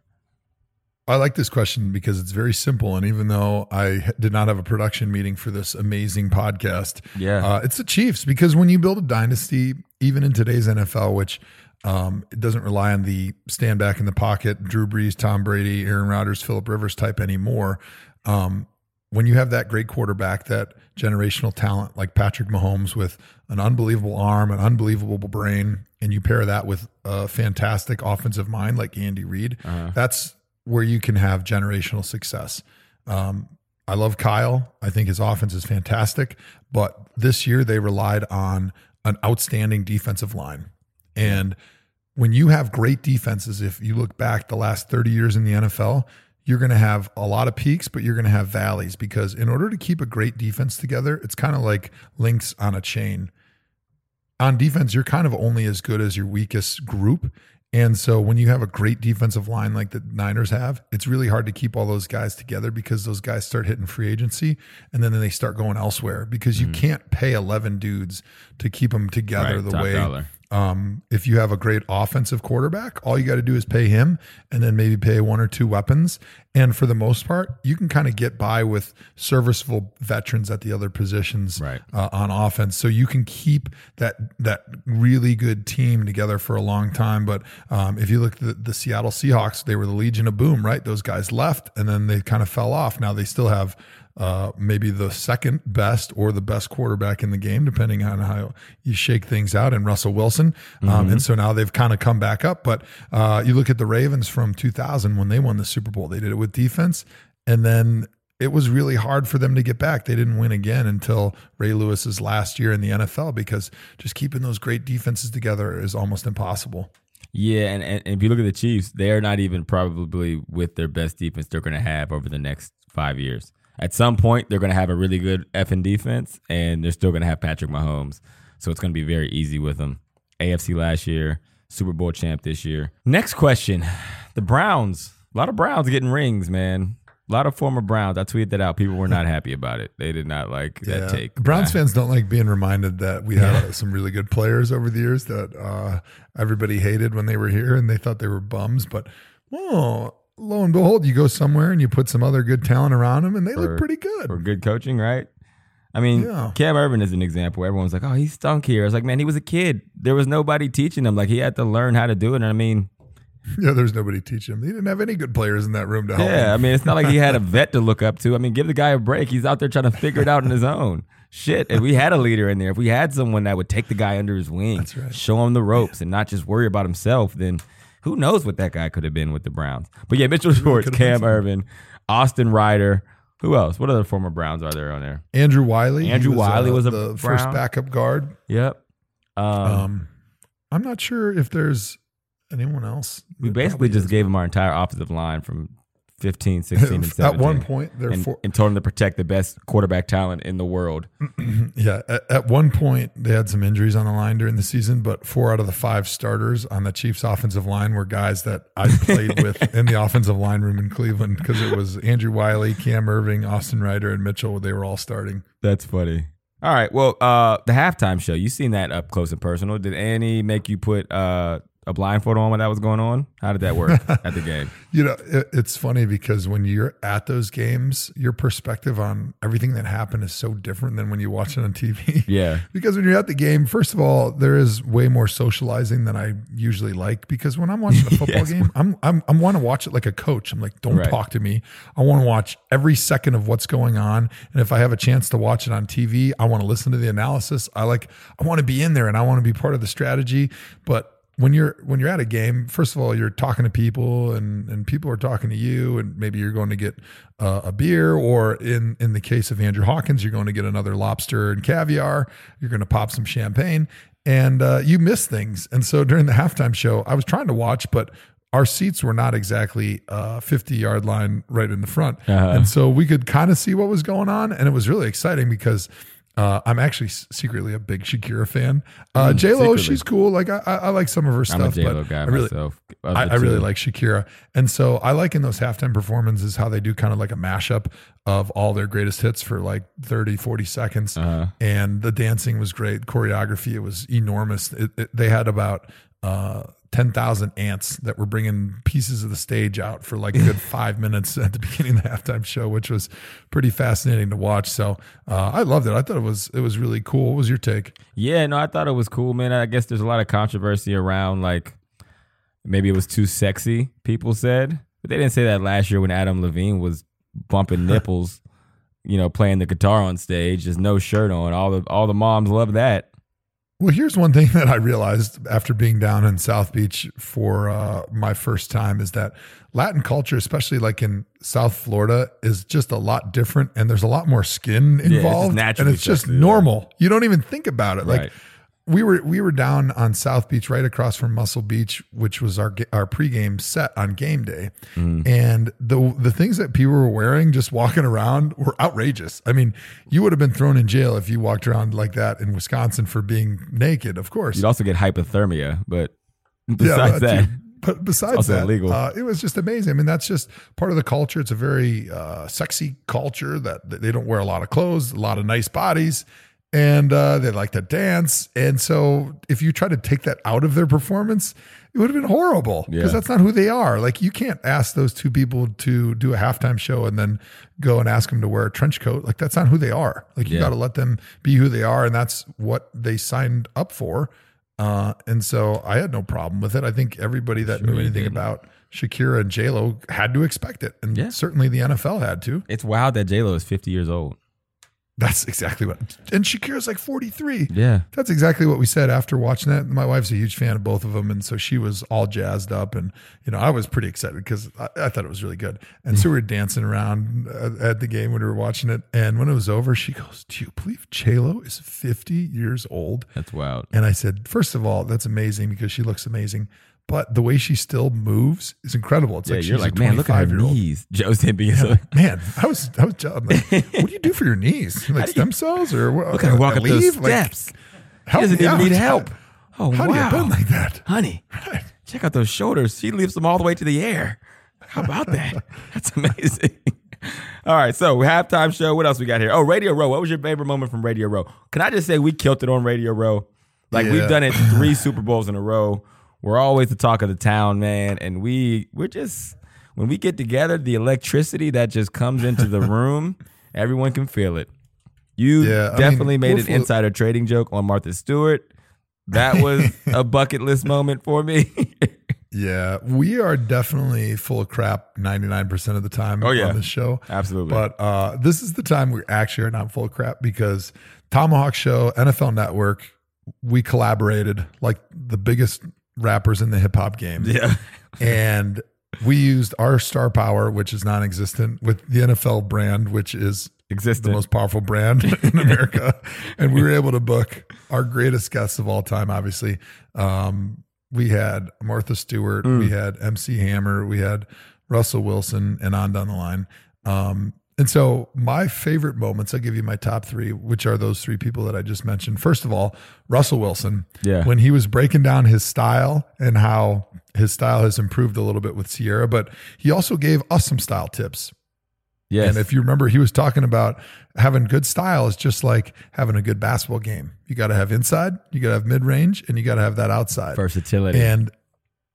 I like this question because it's very simple. And even though I did not have a production meeting for this amazing podcast, Yeah. uh, it's the Chiefs because when you build a dynasty, even in today's NFL, which um, it doesn't rely on the stand back in the pocket, Drew Brees, Tom Brady, Aaron Rodgers, Philip Rivers type anymore. Um, when you have that great quarterback, that generational talent like Patrick Mahomes with an unbelievable arm, an unbelievable brain, and you pair that with a fantastic offensive mind like Andy Reid, that's where you can have generational success. Um, I love Kyle. I think his offense is fantastic, but this year they relied on an outstanding defensive line. And when you have great defenses, if you look back the last 30 years in the NFL, you're going to have a lot of peaks, but you're going to have valleys because in order to keep a great defense together, it's kind of like links on a chain. On defense, you're kind of only as good as your weakest group. And so when you have a great defensive line like the Niners have, it's really hard to keep all those guys together because those guys start hitting free agency and then they start going elsewhere because you mm-hmm. can't pay 11 dudes to keep them together Right, the way dollar. Um, if you have a great offensive quarterback, all you got to do is pay him and then maybe pay one or two weapons. And for the most part, you can kind of get by with serviceable veterans at the other positions Right. uh, on offense. So you can keep that that really good team together for a long time. But um, if you look at the, the Seattle Seahawks, they were the Legion of Boom, right? Those guys left and then they kind of fell off. Now they still have uh, maybe the second best or the best quarterback in the game, depending on how you shake things out, and Russell Wilson. Um, and so now they've kind of come back up. But uh, you look at the Ravens from 2000 when they won the Super Bowl, they did it with defense. And then it was really hard for them to get back. They didn't win again until Ray Lewis's last year in the NFL because just keeping those great defenses together is almost impossible. Yeah, and, and, and if you look at the Chiefs, they're not even probably with their best defense they're going to have over the next five years. At some point, they're going to have a really good effing defense, and they're still going to have Patrick Mahomes. So it's going to be very easy with them. AFC last year, Super Bowl champ this year. Next question: The Browns. A lot of Browns getting rings, man. A lot of former Browns. I tweeted that out. People were not happy about it. They did not like that take. Browns fans don't like being reminded that we had some really good players over the years that uh, everybody hated when they were here and they thought they were bums. But oh, lo and behold, you go somewhere and you put some other good talent around them and they For- look pretty good. for good coaching, right? I mean, Yeah. Cam Erving is an example. Everyone's like, "Oh, he stunk here." It's like, man, he was a kid. There was nobody teaching him. Like he had to learn how to do it. And I mean, yeah, there's nobody teaching him. He didn't have any good players in that room to help yeah, I mean, it's not like he had a vet to look up to. I mean, give the guy a break. He's out there trying to figure it out on his own. Shit, if we had a leader in there, if we had someone that would take the guy under his wing, right. show him the ropes, and not just worry about himself, then who knows what that guy could have been with the Browns? But yeah, Mitchell Schwartz, could have been Cam. Erving, Austin Reiter. Who else? What other former Browns are there on there? Andrew Wylie. Andrew Wylie was a the first backup guard. Yep. Um, Um, I'm not sure if there's anyone else. we basically just gave him our entire offensive line from 15, 16, and 17. At one point, they're and, four, and told him to protect the best quarterback talent in the world. yeah. At, at one point, they had some injuries on the line during the season, but four out of the five starters on the Chiefs' offensive line were guys that I played with in the offensive line room in Cleveland because it was Andrew Wylie, Cam Erving, Austin Reiter, and Mitchell. They were all starting. That's funny. All right. Well, uh, the halftime show, you seen that up close and personal. Did Annie make you put uh, a blindfold on when that was going on? How did that work at the game? You know, it, it's funny because when you're at those games, your perspective on everything that happened is so different than when you watch it on TV. Yeah. because when you're at the game, first of all, there is way more socializing than I usually like. Because when I'm watching a football Yes. game, I'm I'm I want to watch it like a coach. I'm like, don't Right. talk to me. I want to watch every second of what's going on. And if I have a chance to watch it on TV, I want to listen to the analysis. I like I want to be in there and I want to be part of the strategy. But when you're when you're at a game, first of all, you're talking to people and and people are talking to you, and maybe you're going to get uh, a beer, or in in the case of Andrew Hawkins, you're going to get another lobster and caviar. You're going to pop some champagne, and uh, you miss things. And so during the halftime show, I was trying to watch, but our seats were not exactly uh, 50 yard line right in the front, Uh-huh. and so we could kind of see what was going on, and it was really exciting because. Uh, I'm actually secretly a big Shakira fan. Uh, J Lo, Mm, she's cool. Like I, I, I like some of her I'm stuff. a J Lo but guy I really, myself. I, I really like Shakira, and so I like in those halftime performances how they do kind of like a mashup of all their greatest hits for like 30, 40 seconds. Uh-huh. And the dancing was great. Choreography, it was enormous. It, it- they had about uh, 10,000 ants that were bringing pieces of the stage out for like a good five minutes at the beginning of the halftime show, which was pretty fascinating to watch. So uh, I loved it. I thought it was it was really cool. What was your take? Yeah, no, I thought it was cool, man. I guess there's a lot of controversy around like maybe it was too sexy, people said. But they didn't say that last year when Adam Levine was bumping nipples, you know, playing the guitar on stage, just no shirt on. All the all the moms love that. Well, here's one thing that I realized after being down in South Beach for uh, my first time is that Latin culture, especially like in South Florida, is just a lot different, and there's a lot more skin involved, naturally and it's just yeah. normal. You don't even think about it. Like Right. We were we were down on South Beach, right across from Muscle Beach, which was our our pregame set on game day, Mm. and the the things that people were wearing just walking around were outrageous. I mean, you would have been thrown in jail if you walked around like that in Wisconsin for being naked. Of course, You'd also get hypothermia, but Yeah, besides but, that, but besides that, illegal. Uh, it was just amazing. I mean, that's just part of the culture. It's a very uh, sexy culture that, that they don't wear a lot of clothes, a lot of nice bodies, and uh, they like to dance. And so, if you try to take that out of their performance, it would have been horrible because Yeah. that's not who they are. Like, you can't ask those two people to do a halftime show and then go and ask them to wear a trench coat. Like, that's not who they are. Like, you Yeah. got to let them be who they are, and that's what they signed up for. Uh, and so I had no problem with it. I think everybody that knew anything didn't. about Shakira and J Lo had to expect it, and Yeah. certainly the NFL had to. it's wild that J Lo is 50 years old. That's exactly what. And Shakira's like forty three. Yeah. That's exactly what we said after watching that. My wife's a huge fan of both of them, and so she was all jazzed up, and you know I was pretty excited because I, I thought it was really good. And so we were dancing around uh, at the game when we were watching it, and when it was over, she goes, "Do you believe J Lo is fifty years old?" That's wild. And I said, first of all, that's amazing because she looks amazing. But the way she still moves is incredible. It's Yeah, like you're she's like, man, look at her 25 year old. knees. Joe said because of- Man, I was, I was. I'm like, what do you do for your knees? Like stem cells or what? look at her walk up those leave? Like, steps. help doesn't even out. need help. Oh, How do you wow. bend like that? Honey, Right. check out those shoulders. She lifts them all the way to the air. How about that? That's amazing. All right, so halftime show. What else we got here? Oh, Radio Row. What was your favorite moment from Radio Row? Can I just say we killed it on Radio Row? Like Yeah. we've done it three Super Bowls in a row. We're always the talk of the town, man, and we we're just when we get together, the electricity that just comes into the room, everyone can feel it. You Yeah, definitely mean, made an insider trading joke on Martha Stewart. That was a bucket list moment for me. Yeah, we are definitely full of crap 99% of the time Oh, yeah. on this show. Absolutely. But uh, this is the time we actually are not full of crap because ThomaHawk Show, NFL Network, we collaborated like the biggest rappers in the hip hop game. yeah. and we used our star power, which is non existent, with the NFL brand, which is the most powerful brand in America. and we were able to book our greatest guests of all time, obviously. Um, we had Martha Stewart, Mm. we had MC Hammer, we had Russell Wilson, and on down the line. Um, and so my favorite moments, I'll give you my top three, which are those three people that I just mentioned. First of all, Russell Wilson. Yeah. When he was breaking down his style and how his style has improved a little bit with Sierra, but he also gave us some style tips. Yes. And if you remember, he was talking about having good style is just like having a good basketball game. You got to have inside, you got to have mid range, and you got to have that outside. Versatility. And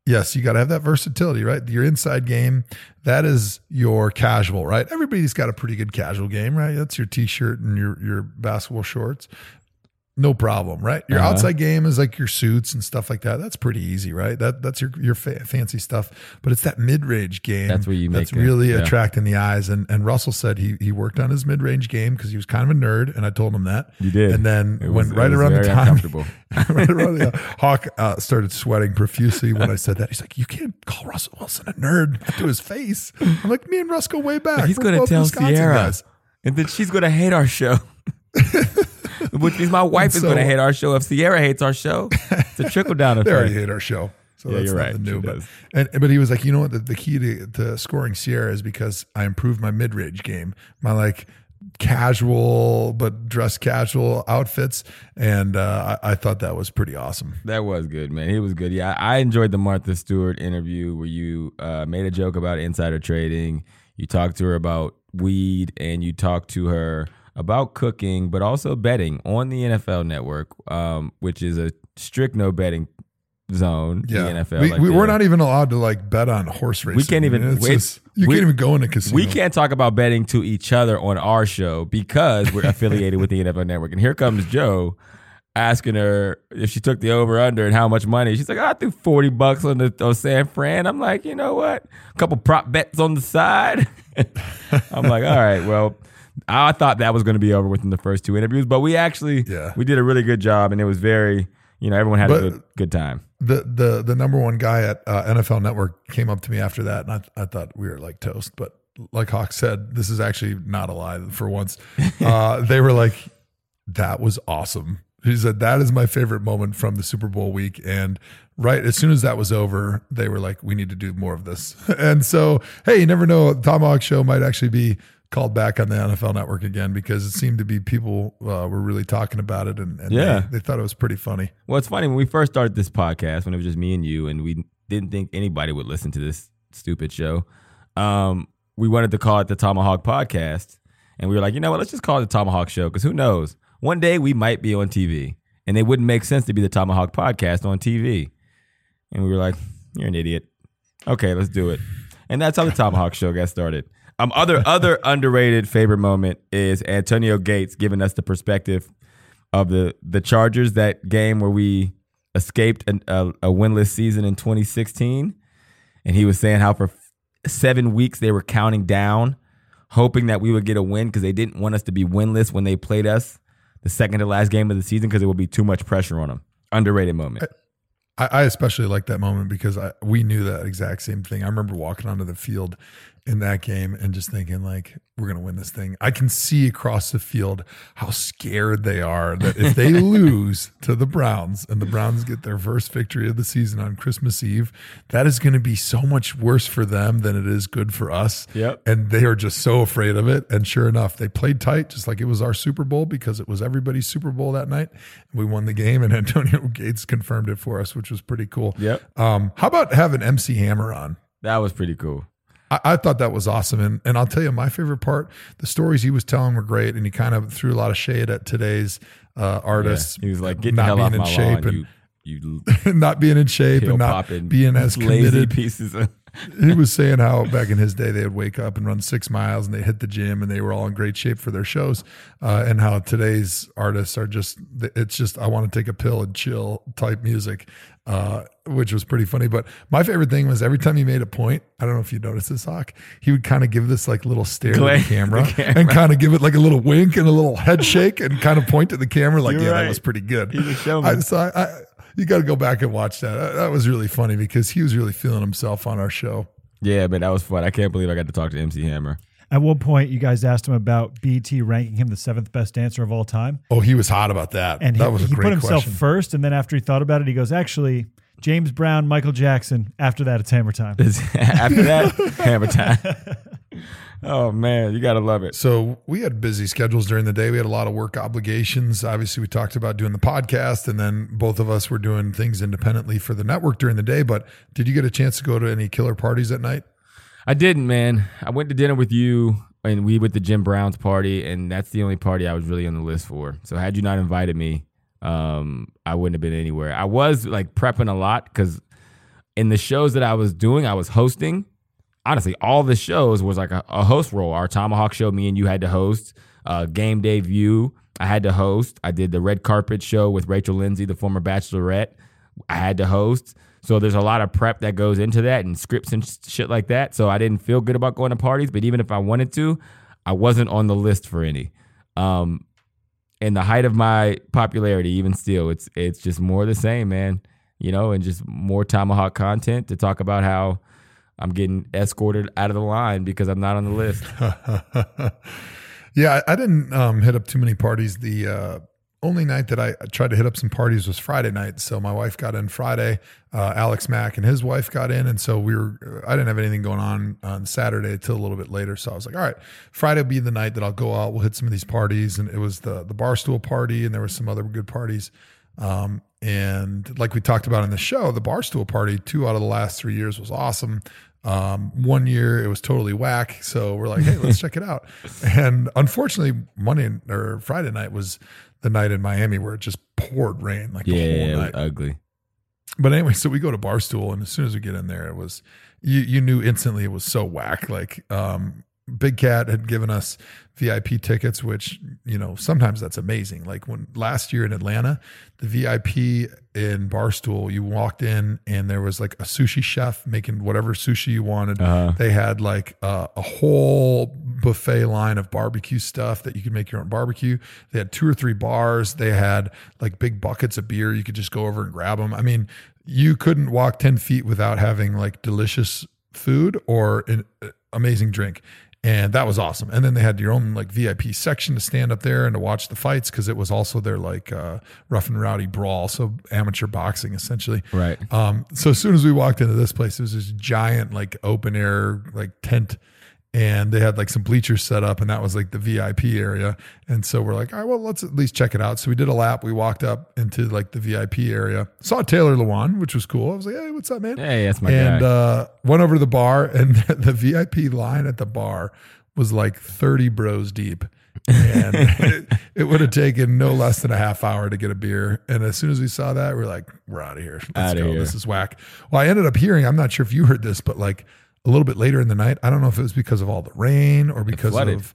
yes, you got to have that versatility, right? Your inside game, that is your casual, right? Everybody's got a pretty good casual game, right? That's your t-shirt and your your basketball shorts. No problem, right? Your Uh-huh. outside game is like your suits and stuff like that. That's pretty easy, right? That that's your your fa- fancy stuff. But it's that mid range game That's where you that's make it, really yeah. attracting the eyes. And and Russell said he he worked on his mid range game because he was kind of a nerd, and I told him that. You did. And then It when was- right it around the time right around the Hawk uh, started sweating profusely when I said that. He's like, "You can't call Russell Wilson a nerd to his face." I'm like, "Me and Russ go way back. He's going to tell Wisconsin Sierra. guys." And then she's going to hate our show. Which means my wife is going to hate our show. If Sierra hates our show, it's a trickle down They already effect. hate our show. So Yeah, that's you're right. nothing new. She But does. and but he was like, you know what? The, the key to, to scoring Sierra is because I improved my mid range game. My like casual but dress casual outfits, and uh, I, I thought that was pretty awesome. That was good, man. He was good. Yeah, I I enjoyed the Martha Stewart interview where you uh, made a joke about insider trading. You talked to her about weed, and you talked to her about cooking, but also betting on the NFL Network, um, which is a strict no betting zone. Yeah, the NFL. we, like we, we're not even allowed to like bet on horse racing. We can't even- wait, just- you we- can't even go in a casino. We can't talk about betting to each other on our show because we're affiliated with the NFL Network. And here comes Joe asking her if she took the over under and how much money. She's like, I threw 40 bucks on the on San Fran. I'm like, you know what? A couple prop bets on the side. I'm like, all right, well, I thought that was going to be over within the first two interviews, but we actually Yeah. we did a really good job and it was very, you know, everyone had But- a good good time. the the the number one guy at uh, NFL Network came up to me after that, and I, I thought we were like toast. But like Hawk said, this is actually not a lie. For once, uh, they were like, "That was awesome." He said, "That is my favorite moment from the Super Bowl week." And right as soon as that was over, they were like, "We need to do more of this." And so, hey, you never know. ThomaHawk Show might actually be called back on the NFL Network again because it seemed to be people uh, were really talking about it, and, and Yeah. they, they thought it was pretty funny. Well, it's funny when we first started this podcast, when it was just me and you, and we didn't think anybody would listen to this stupid show. Um, we wanted to call it the ThomaHawk Podcast, and we were like, you know what? Let's just call it the ThomaHawk Show because who knows? One day we might be on TV, and it wouldn't make sense to be the ThomaHawk Podcast on TV. And we were like, you're an idiot. Okay, let's do it. And that's how the ThomaHawk Show got started. Um, other other underrated favorite moment is Antonio Gates giving us the perspective of the the Chargers that game where we escaped an, a, a winless season in 2016, and he was saying how for seven weeks they were counting down, hoping that we would get a win because they didn't want us to be winless when they played us the second to last game of the season because it would be too much pressure on them. Underrated moment. I, I especially like that moment because I, we knew that exact same thing. I remember walking onto the field in that game and just thinking like, we're going to win this thing. I can see across the field how scared they are that if they lose to the Browns and the Browns get their first victory of the season on Christmas Eve, that is going to be so much worse for them than it is good for us. Yep. And they are just so afraid of it. And sure enough, they played tight, just like it was our Super Bowl because it was everybody's Super Bowl that night. We won the game, and Antonio Gates confirmed it for us, which was pretty cool. Yep. Um, how about having MC Hammer on? That was pretty cool. I, I thought that was awesome. And, and I'll tell you, my favorite part, the stories he was telling were great. And he kind of threw a lot of shade at today's uh, Yeah. artists. He was like, "Get the not being in shape and you you not being in shape and not popping, being as lazy committed. pieces." Of, he was saying how back in his day they would wake up and run six miles and they hit the gym and they were all in great shape for their shows uh, and how today's artists are just it's just i want to take a pill and chill type music uh, which was pretty funny but my favorite thing was every time he made a point i don't know if you noticed this hawk he would kind of give this like little stare Glare to at the camera, the camera. and kind of give it like a little wink and a little head shake and kind of point to the camera like You're yeah right. that was pretty good He's a showman. I, so I, I you got to go back and watch that. that that was really funny because he was really feeling himself on our show yeah, but that was fun. I can't believe I got to talk to MC Hammer. At one point, you guys asked him about BT ranking him the seventh best dancer of all time, Oh, he was hot about that. and that he, was a he great put himself question. first. And then after he thought about it, he goes, "Actually, James Brown, Michael Jackson. After that, it's hammer time. After that, hammer time. Oh man, you gotta love it. So we had busy schedules during the day. We had a lot of work obligations. Obviously, we talked about doing the podcast, and then both of us were doing things independently for the network during the day. But did you get a chance to go to any killer parties at night? I didn't, man. I went to dinner with you and we with the Jim Brown's party, and that's the only party I was really on the list for. So had you not invited me, um, I wouldn't have been anywhere. I was like prepping a lot because in the shows that I was doing, I was hosting. Honestly, all the shows was like a, a host role. Our ThomaHawk show, me and you had to host. Uh, Game Day View, I had to host. I did the red carpet show with Rachel Lindsay, the former Bachelorette. I had to host. So there's a lot of prep that goes into that and scripts and shit like that. So I didn't feel good about going to parties, but even if I wanted to, I wasn't on the list for any. Um, in the height of my popularity, even still, it's it's just more the same, man. You know, and just more ThomaHawk content to talk about how I'm getting escorted out of the line because I'm not on the list. yeah, I didn't um, hit up too many parties. The uh, only night that I tried to hit up some parties was Friday night. So my wife got in Friday. Uh, Alex Mack and his wife got in, and so we were. I didn't have anything going on on Saturday until a little bit later. So I was like, all right, Friday will be the night that I'll go out. We'll hit some of these parties, and it was the the barstool party, and there were some other good parties. Um, and like we talked about in the show, the barstool party, two out of the last three years was awesome. Um, one year it was totally whack. So we're like, hey, let's check it out. And unfortunately, Monday or Friday night was the night in Miami where it just poured rain like yeah, the whole yeah, night. ugly. But anyway, so we go to Barstool, and as soon as we get in there, it was you you knew instantly it was so whack. Like um, Big Cat had given us VIP tickets, which you know sometimes that's amazing. Like when last year in Atlanta, the VIP in Barstool, you walked in and there was like a sushi chef making whatever sushi you wanted. Uh-huh. They had like uh, a whole buffet line of barbecue stuff that you could make your own barbecue. They had two or three bars. They had like big buckets of beer. You could just go over and grab them. I mean, you couldn't walk ten feet without having like delicious food or an uh, amazing drink and that was awesome. And then they had your own like VIP section to stand up there and to watch the fights because it was also their like uh, rough and rowdy brawl, so amateur boxing essentially. Right. Um, so as soon as we walked into this place, it was this giant like open air like tent and they had like some bleachers set up and that was like the VIP area. And so we're like, all right, well, let's at least check it out. So we did a lap. We walked up into like the VIP area, saw Taylor Lewan, which was cool. I was like, hey, what's up, man? Hey, that's my guy. and guy. uh, went over to the bar, and the VIP line at the bar was like 30 bros deep. and it, it would have taken no less than a half hour to get a beer. And as soon as we saw that, we are like, we're out of here. Let's Outta go. here. This is whack. Well, I ended up hearing, I'm not sure if you heard this, but like a little bit later in the night, I don't know if it was because of all the rain or because of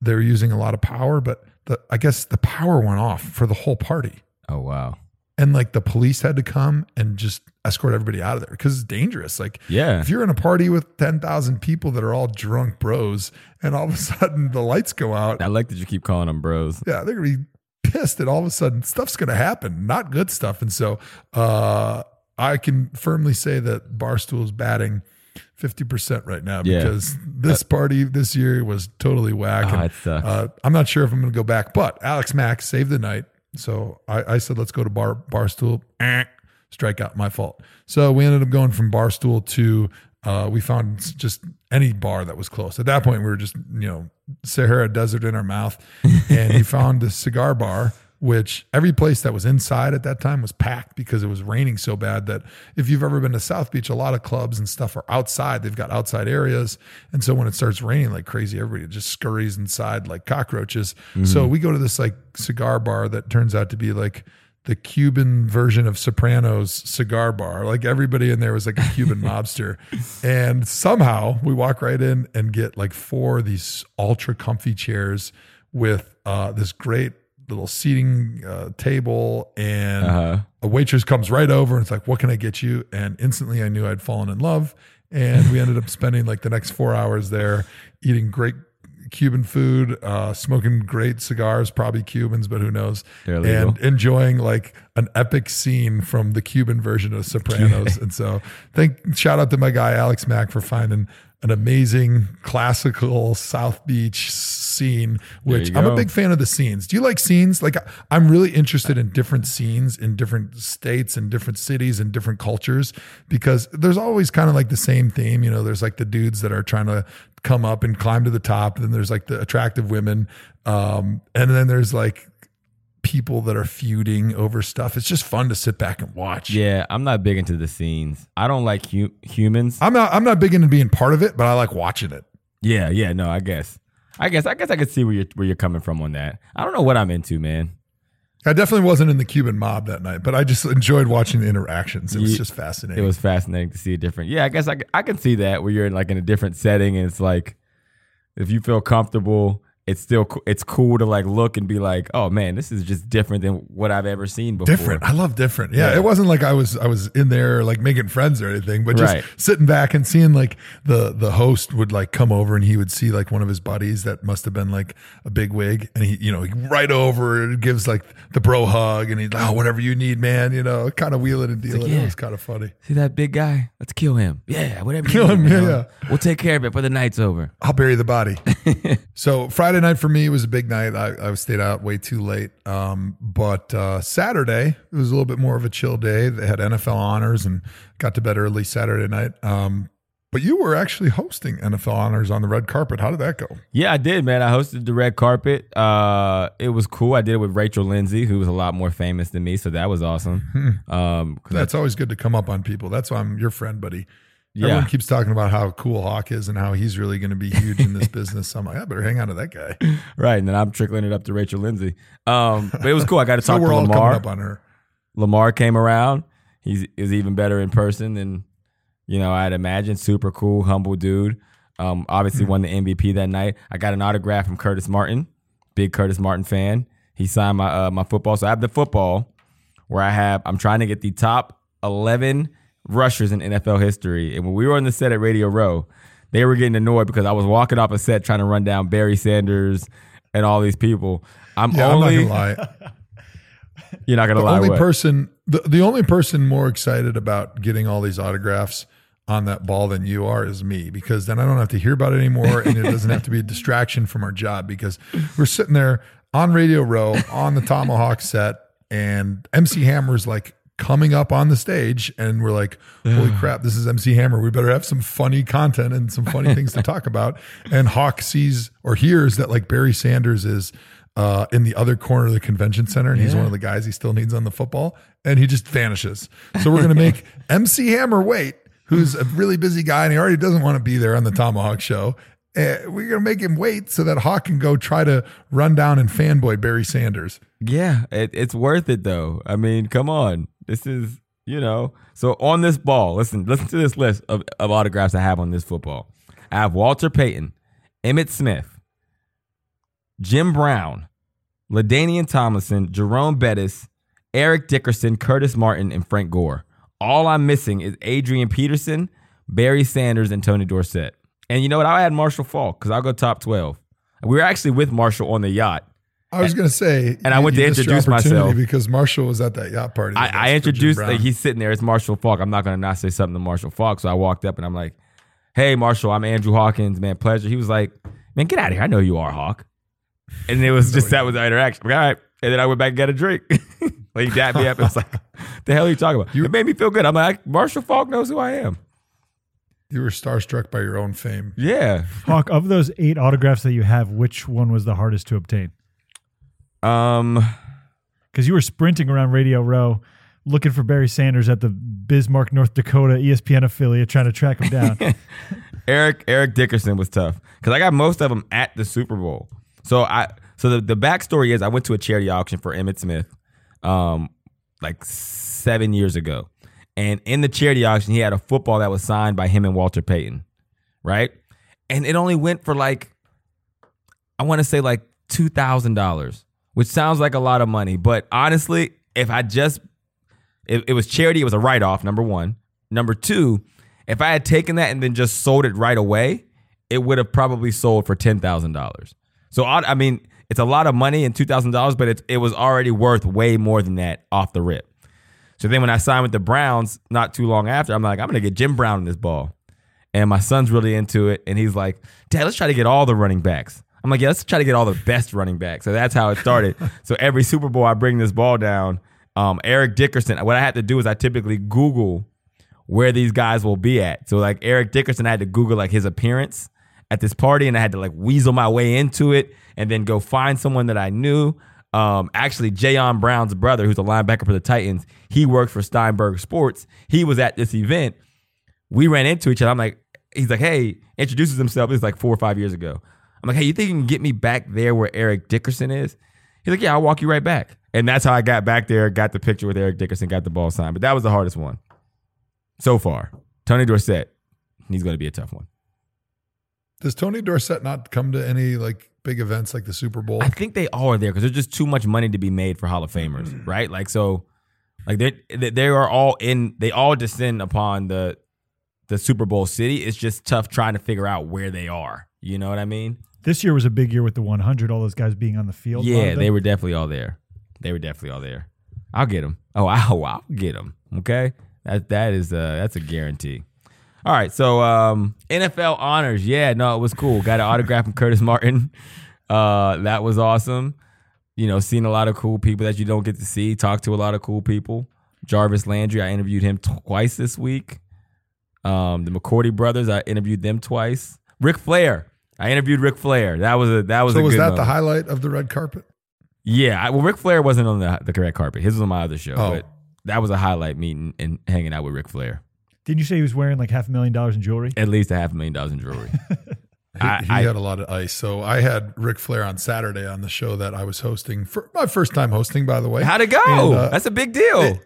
they're using a lot of power, but the, I guess the power went off for the whole party oh wow. and like the police had to come and just escort everybody out of there because it's dangerous. Like, Yeah. if you're in a party with 10,000 people that are all drunk bros and all of a sudden the lights go out, I like that you keep calling them bros. yeah, they're going to be pissed and all of a sudden stuff's going to happen, not good stuff. And so, uh, I can firmly say that Barstool is batting 50% right now Yeah. because this party this year was totally whack. Ah, and, it sucks. uh, I'm not sure if I'm going to go back, but Alex Mack saved the night. So I, I said, let's go to Bar Barstool. Eh, strike out, my fault. So we ended up going from Barstool to uh, we found just any bar that was close. At that point, we were just you know Sahara Desert in our mouth, and he found a cigar bar. Which every place that was inside at that time was packed because it was raining so bad that if you've ever been to South Beach, a lot of clubs and stuff are outside. They've got outside areas. And so when it starts raining like crazy, everybody just scurries inside like cockroaches. So we go to this like cigar bar that turns out to be like the Cuban version of Sopranos cigar bar. Like everybody in there was like a Cuban mobster. And somehow we walk right in and get like four of these ultra comfy chairs with uh, this great little seating uh, table and Uh-huh. a waitress comes right over and it's like, what can I get you? And instantly I knew I'd fallen in love. And we ended up spending like the next four hours there eating great Cuban food, uh, smoking great cigars, probably Cubans, but who knows? And enjoying like an epic scene from the Cuban version of Sopranos. and so, thank shout out to my guy Alex Mack for finding an amazing classical South Beach scene, which I'm a big fan of the scenes. Do you like scenes? Like I'm really interested in different scenes in different states and different cities and different cultures because there's always kind of like the same theme. You know, there's like the dudes that are trying to come up and climb to the top. Then there's like the attractive women. Um, and then there's like people that are feuding over stuff. It's just fun to sit back and watch. Yeah, I'm not big into the scenes. I don't like hu- humans. I'm not I'm not big into being part of it, but I like watching it. Yeah, yeah, no, I guess. I guess I guess I could see where you're where you're coming from on that. I don't know what I'm into, man. I definitely wasn't in the Cuban mob that night, but I just enjoyed watching the interactions. It was just It was fascinating to see a different. Yeah, I guess I, I can see that where you're in like in a different setting and it's like if you feel comfortable, it's still it's cool to like look and be like, "Oh man, this is just different than what I've ever seen before." different. I love different. Yeah, Yeah. it wasn't like I was I was in there like making friends or anything, but just Right. sitting back and seeing like the the host would like come over and he would see like one of his buddies that must have been like a big wig, and he you know he right over and gives like the bro hug, and he's like, oh whatever you need, man, you know, kind of wheeling and dealing. yeah. It was kind of funny. See that big guy? Let's kill him. Yeah, whatever. you Kill need, him, yeah, yeah. We'll take care of it for the night's over. I'll bury the body. so Friday night for me was a big night. I, I stayed out way too late. Um, but uh, Saturday it was a little bit more of a chill day. They had NFL honors and got to bed early Saturday night. Um, but you were actually hosting NFL honors on the red carpet. How did that go? Yeah, I did, man. I hosted the red carpet. Uh, it was cool. I did it with Rachel Lindsay, who was a lot more famous than me, so that was awesome. Um, 'cause That's always good to come up on people. That's why I'm your friend, buddy. Yeah. Everyone keeps talking about how cool Hawk is and how he's really going to be huge in this business. So I'm like, I better hang on to that guy. right, and then I'm trickling it up to Rachel Lindsay. Um, but it was cool. I got to So talk we're to Lamar. up on her. Lamar came around. He's is even better in person than you know I'd imagine. Super cool, humble dude. Um, obviously won the MVP that night. I got an autograph from Curtis Martin, big Curtis Martin fan. He signed my uh, my football. So I have the football where I have. I'm trying to get the top 11 rushers in NFL history. And when we were on the set at Radio Row, they were getting annoyed because I was walking off a set trying to run down Barry Sanders and all these people. I'm Yeah, only. I'm not going to lie. You're not gonna the lie. only what? person the, the only person more excited about getting all these autographs on that ball than you are is me because then I don't have to hear about it anymore and it doesn't have to be a distraction from our job because we're sitting there on Radio Row on the ThomaHawk set and MC Hammer's like coming up on the stage and we're like holy crap this is MC Hammer we better have some funny content and some funny things to talk about and Hawk sees or hears that like Barry Sanders is uh, in the other corner of the convention center, and he's one of the guys he still needs on the football, and he just vanishes. So we're gonna make MC Hammer wait, who's a really busy guy, and he already doesn't want to be there on the ThomaHawk show. Uh, we're gonna make him wait so that Hawk can go try to run down and fanboy Barry Sanders. Yeah, it, it's worth it though. I mean, come on. This is, you know. So on this ball, listen, listen to this list of, of autographs I have on this football. I have Walter Payton, Emmitt Smith, Jim Brown, LaDainian Tomlinson, Jerome Bettis, Eric Dickerson, Curtis Martin, and Frank Gore. All I'm missing is Adrian Peterson, Barry Sanders, and Tony Dorsett. And you know what? I'll add Marshall Faulk because I'll go top 12. We were actually with Marshall on the yacht. I was gonna say, And I went to missed introduce opportunity myself. because Marshall was at that yacht party. I, I us for Jim introduced like he's sitting there. It's Marshall Faulk. I'm not gonna not say something to Marshall Faulk. So I walked up and I'm like, "Hey, Marshall, I'm Andrew Hawkins. Man, pleasure." He was like, "Man, get out of here. I know you are Hawk." And it was just that was the interaction. I'm like, All right. And then I went back and got a drink. like he dapped me up. and was like, "The hell are you talking about?" You- it made me feel good. I'm like, Marshall Faulk knows who I am. you were starstruck by your own fame. Yeah. Hawk, of those eight autographs that you have, which one was the hardest to obtain? Um. Because you were sprinting around Radio Row looking for Barry Sanders at the Bismarck, North Dakota ESPN affiliate, trying to track him down. Eric Eric Dickerson was tough because I got most of them at the Super Bowl. So I so the the backstory is I went to a charity auction for Emmitt Smith, um, like seven years ago, and in the charity auction he had a football that was signed by him and Walter Payton, right? And it only went for like I want to say like two thousand dollars, which sounds like a lot of money, but honestly, if I just it, it was charity, it was a write off. Number one, number two, if I had taken that and then just sold it right away, it would have probably sold for ten thousand dollars. So I, I mean, it's a lot of money and two thousand dollars, but it it was already worth way more than that off the rip. So then when I signed with the Browns, not too long after, I'm like, I'm gonna get Jim Brown in this ball. And my son's really into it, and he's like, Dad, let's try to get all the running backs. I'm like, yeah, let's try to get all the best running backs. So that's how it started. so every Super Bowl, I bring this ball down. Um, Eric Dickerson. What I had to do is I typically Google where these guys will be at. So like Eric Dickerson, I had to Google like his appearance at this party, and I had to like weasel my way into it, and then go find someone that I knew. Um, actually, Jayon Brown's brother, who's a linebacker for the Titans, he works for Steinberg Sports. He was at this event. We ran into each other. I'm like, he's like, hey, introduces himself. It's like four or five years ago. I'm like, hey, you think you can get me back there where Eric Dickerson is? He's like, yeah, I'll walk you right back. And that's how I got back there, got the picture with Eric Dickerson, got the ball signed. But that was the hardest one so far. Tony Dorsett, he's going to be a tough one. Does Tony Dorsett not come to any like big events like the Super Bowl? I think they all are there because there's just too much money to be made for Hall of Famers, mm-hmm. right? Like so, like they they are all in. They all descend upon the the Super Bowl city. It's just tough trying to figure out where they are. You know what I mean? This year was a big year with the 100. All those guys being on the field. Yeah, they were definitely all there. They were definitely all there. I'll get them. Oh, I'll, I'll get them. Okay, that that is uh that's a guarantee. All right, so um NFL honors. Yeah, no, it was cool. Got an autograph from Curtis Martin. Uh, that was awesome. You know, seeing a lot of cool people that you don't get to see. Talk to a lot of cool people. Jarvis Landry, I interviewed him twice this week. Um, the McCourty brothers, I interviewed them twice. Ric Flair, I interviewed Ric Flair. That was a that was so a was good that moment. the highlight of the red carpet? Yeah, I, well, Ric Flair wasn't on the the correct carpet. His was on my other show, Oh. but that was a highlight meeting and hanging out with Ric Flair. Didn't you say he was wearing like half a million dollars in jewelry? At least a half a million dollars in jewelry. He, I- he I- had a lot of ice. So I had Ric Flair on Saturday on the show that I was hosting for my first time hosting, by the way. How'd it go? And, uh, That's a big deal. it,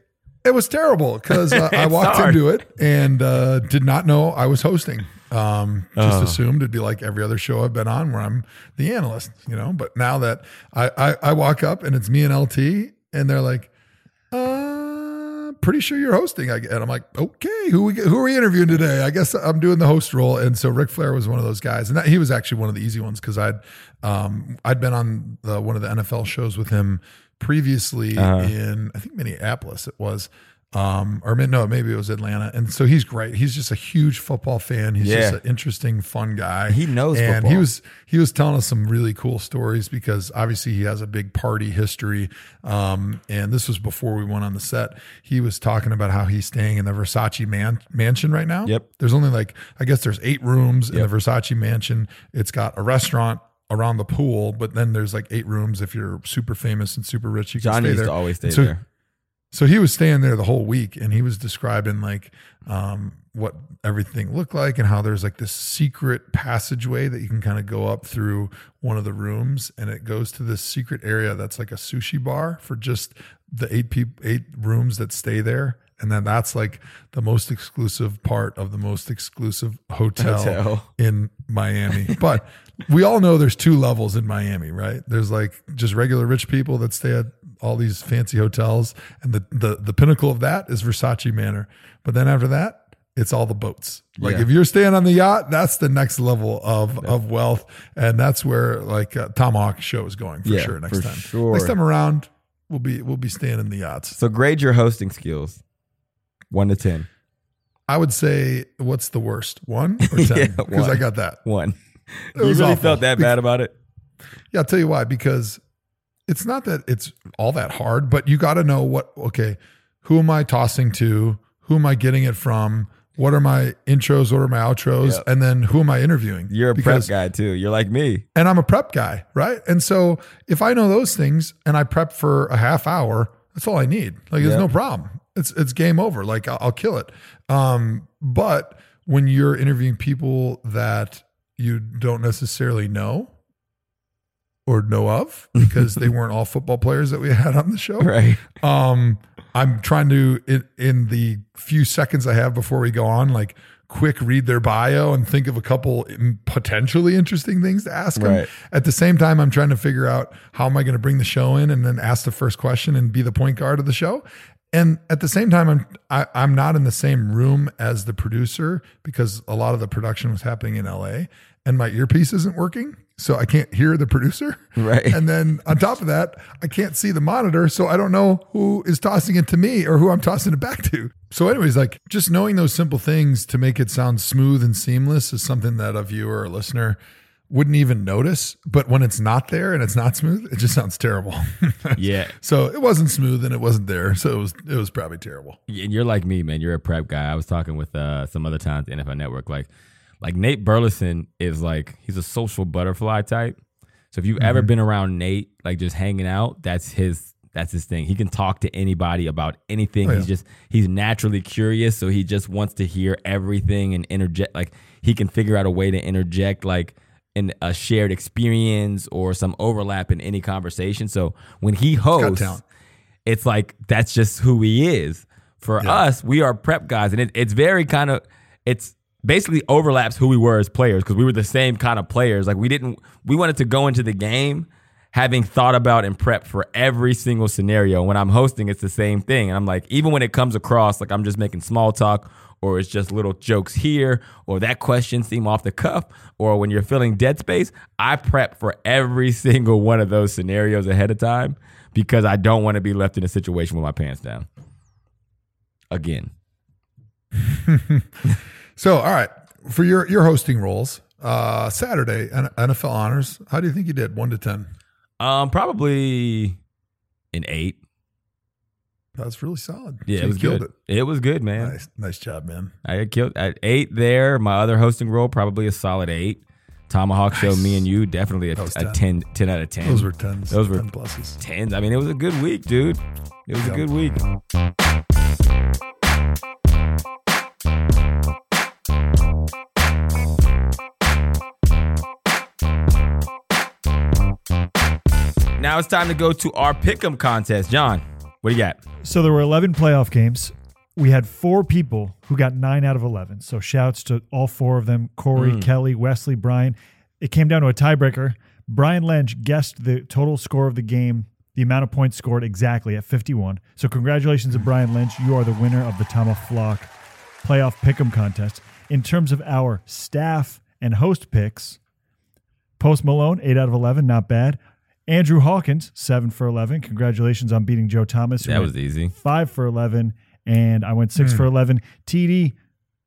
it was terrible because uh, I walked hard. into it and uh, did not know I was hosting. Um, just Oh. assumed it'd be like every other show I've been on where I'm the analyst, you know. But now that I, I, I walk up and it's me and LT, and they're like, uh, pretty sure you're hosting. I, and I'm like, okay, who we, who are we interviewing today? I guess I'm doing the host role. And so Ric Flair was one of those guys, and that, he was actually one of the easy ones because I'd um, I'd been on the, one of the NFL shows with him previously Uh-huh. in I think Minneapolis it was. Um, or no, maybe it was Atlanta, and so he's great. He's just a huge football fan. He's Yeah. just an interesting, fun guy. He knows and football. he was he was telling us some really cool stories because obviously he has a big party history. Um, and this was before we went on the set. He was talking about how he's staying in the Versace man, mansion right now. Yep. There's only like I guess there's eight rooms in the Versace mansion. It's got a restaurant around the pool, but then there's like eight rooms if you're super famous and super rich. You can John stay there. to always stay so, there. So he was staying there the whole week and he was describing like um, what everything looked like and how there's like this secret passageway that you can kind of go up through one of the rooms and it goes to this secret area that's like a sushi bar for just the eight people eight rooms that stay there and then that's like the most exclusive part of the most exclusive hotel, Hotel. in Miami. But we all know there's two levels in Miami, right? There's like just regular rich people that stay at all these fancy hotels, and the the the pinnacle of that is Versace Manor. But then after that, it's all the boats. Like Yeah. if you're staying on the yacht, that's the next level of of wealth, and that's where like uh, ThomaHawk show is going for Yeah, sure next for time. sure. Next time around, we'll be we'll be staying in the yachts. So grade your hosting skills. One to ten. I would say, what's the worst, one or ten? Yeah, Because I got that. One. You really awful. felt that bad about it? Yeah, I'll tell you why. Because it's not that it's all that hard, but you got to know what, okay, who am I tossing to? Who am I getting it from? What are my intros? What are my outros? Yep. And then who am I interviewing? You're a because, prep guy too. You're like me. And I'm a prep guy, right? And so if I know those things and I prep for a half hour, that's all I need. Like, there's no problem. It's it's game over. Like, I'll, I'll kill it. Um, but when you're interviewing people that you don't necessarily know or know of because they weren't all football players that we had on the show, Right. um, I'm trying to in, in the few seconds I have before we go on, like quick read their bio and think of a couple potentially interesting things to ask them. Right. At the same time, I'm trying to figure out how am I going to bring the show in and then ask the first question and be the point guard of the show. And at the same time, I'm I, I'm not in the same room as the producer because a lot of the production was happening in LA, and my earpiece isn't working, so I can't hear the producer. Right. And then on top of that, I can't see the monitor, so I don't know who is tossing it to me or who I'm tossing it back to. So, anyways, like just knowing those simple things to make it sound smooth and seamless is something that a viewer or listener wouldn't even notice. But when it's not there and it's not smooth, it just sounds terrible. Yeah. so it wasn't smooth and it wasn't there. So it was it was probably terrible. And you're like me, man. You're a prep guy. I was talking with uh, some other times the NFL Network. Like, like Nate Burleson is like he's a social butterfly type. So if you've ever been around Nate, like just hanging out, that's his that's his thing. He can talk to anybody about anything. Oh, He's just he's naturally curious, so he just wants to hear everything and interject. Like he can figure out a way to interject, like in a shared experience or some overlap in any conversation. So when he hosts, it's like that's just who he is. For Yeah. us, we are prep guys, and it, it's very kind of it's basically overlaps who we were as players because we were the same kind of players. Like we didn't we wanted to go into the game having thought about and prep for every single scenario. When I'm hosting, it's the same thing, and I'm like even when it comes across like I'm just making small talk. Or it's just little jokes here, or that question seem off the cuff, or when you're filling dead space, I prep for every single one of those scenarios ahead of time because I don't want to be left in a situation with my pants down. Again. So all right, for your your hosting roles, uh, Saturday NFL honors. How do you think you did? One to ten. Um, probably an eight. That's really solid. Yeah, So it was good. It. was good, man. Nice, nice job, man. I killed at eight there. My other hosting role, probably a solid eight. ThomaHawk show, me and you, definitely a, That was a 10. 10, 10 out of 10. Those were tens. Those were- ten pluses. tens. I mean, it was a good week, dude. It was a good week. Now it's time to go to our pick'em contest. John, what do you got? So there were 11 playoff games. We had four people who got nine out of 11. So shouts to all four of them Corey, mm. Kelly, Wesley, Brian. It came down to a tiebreaker. Brian Lynch guessed the total score of the game, the amount of points scored exactly at 51. So congratulations to Brian Lynch. You are the winner of the ThomaHawk playoff pick'em contest. In terms of our staff and host picks, Post Malone, 8 out of 11, not bad. Andrew Hawkins, 7 for 11. Congratulations on beating Joe Thomas. That was easy. five for 11, and I went six hmm. for 11. TD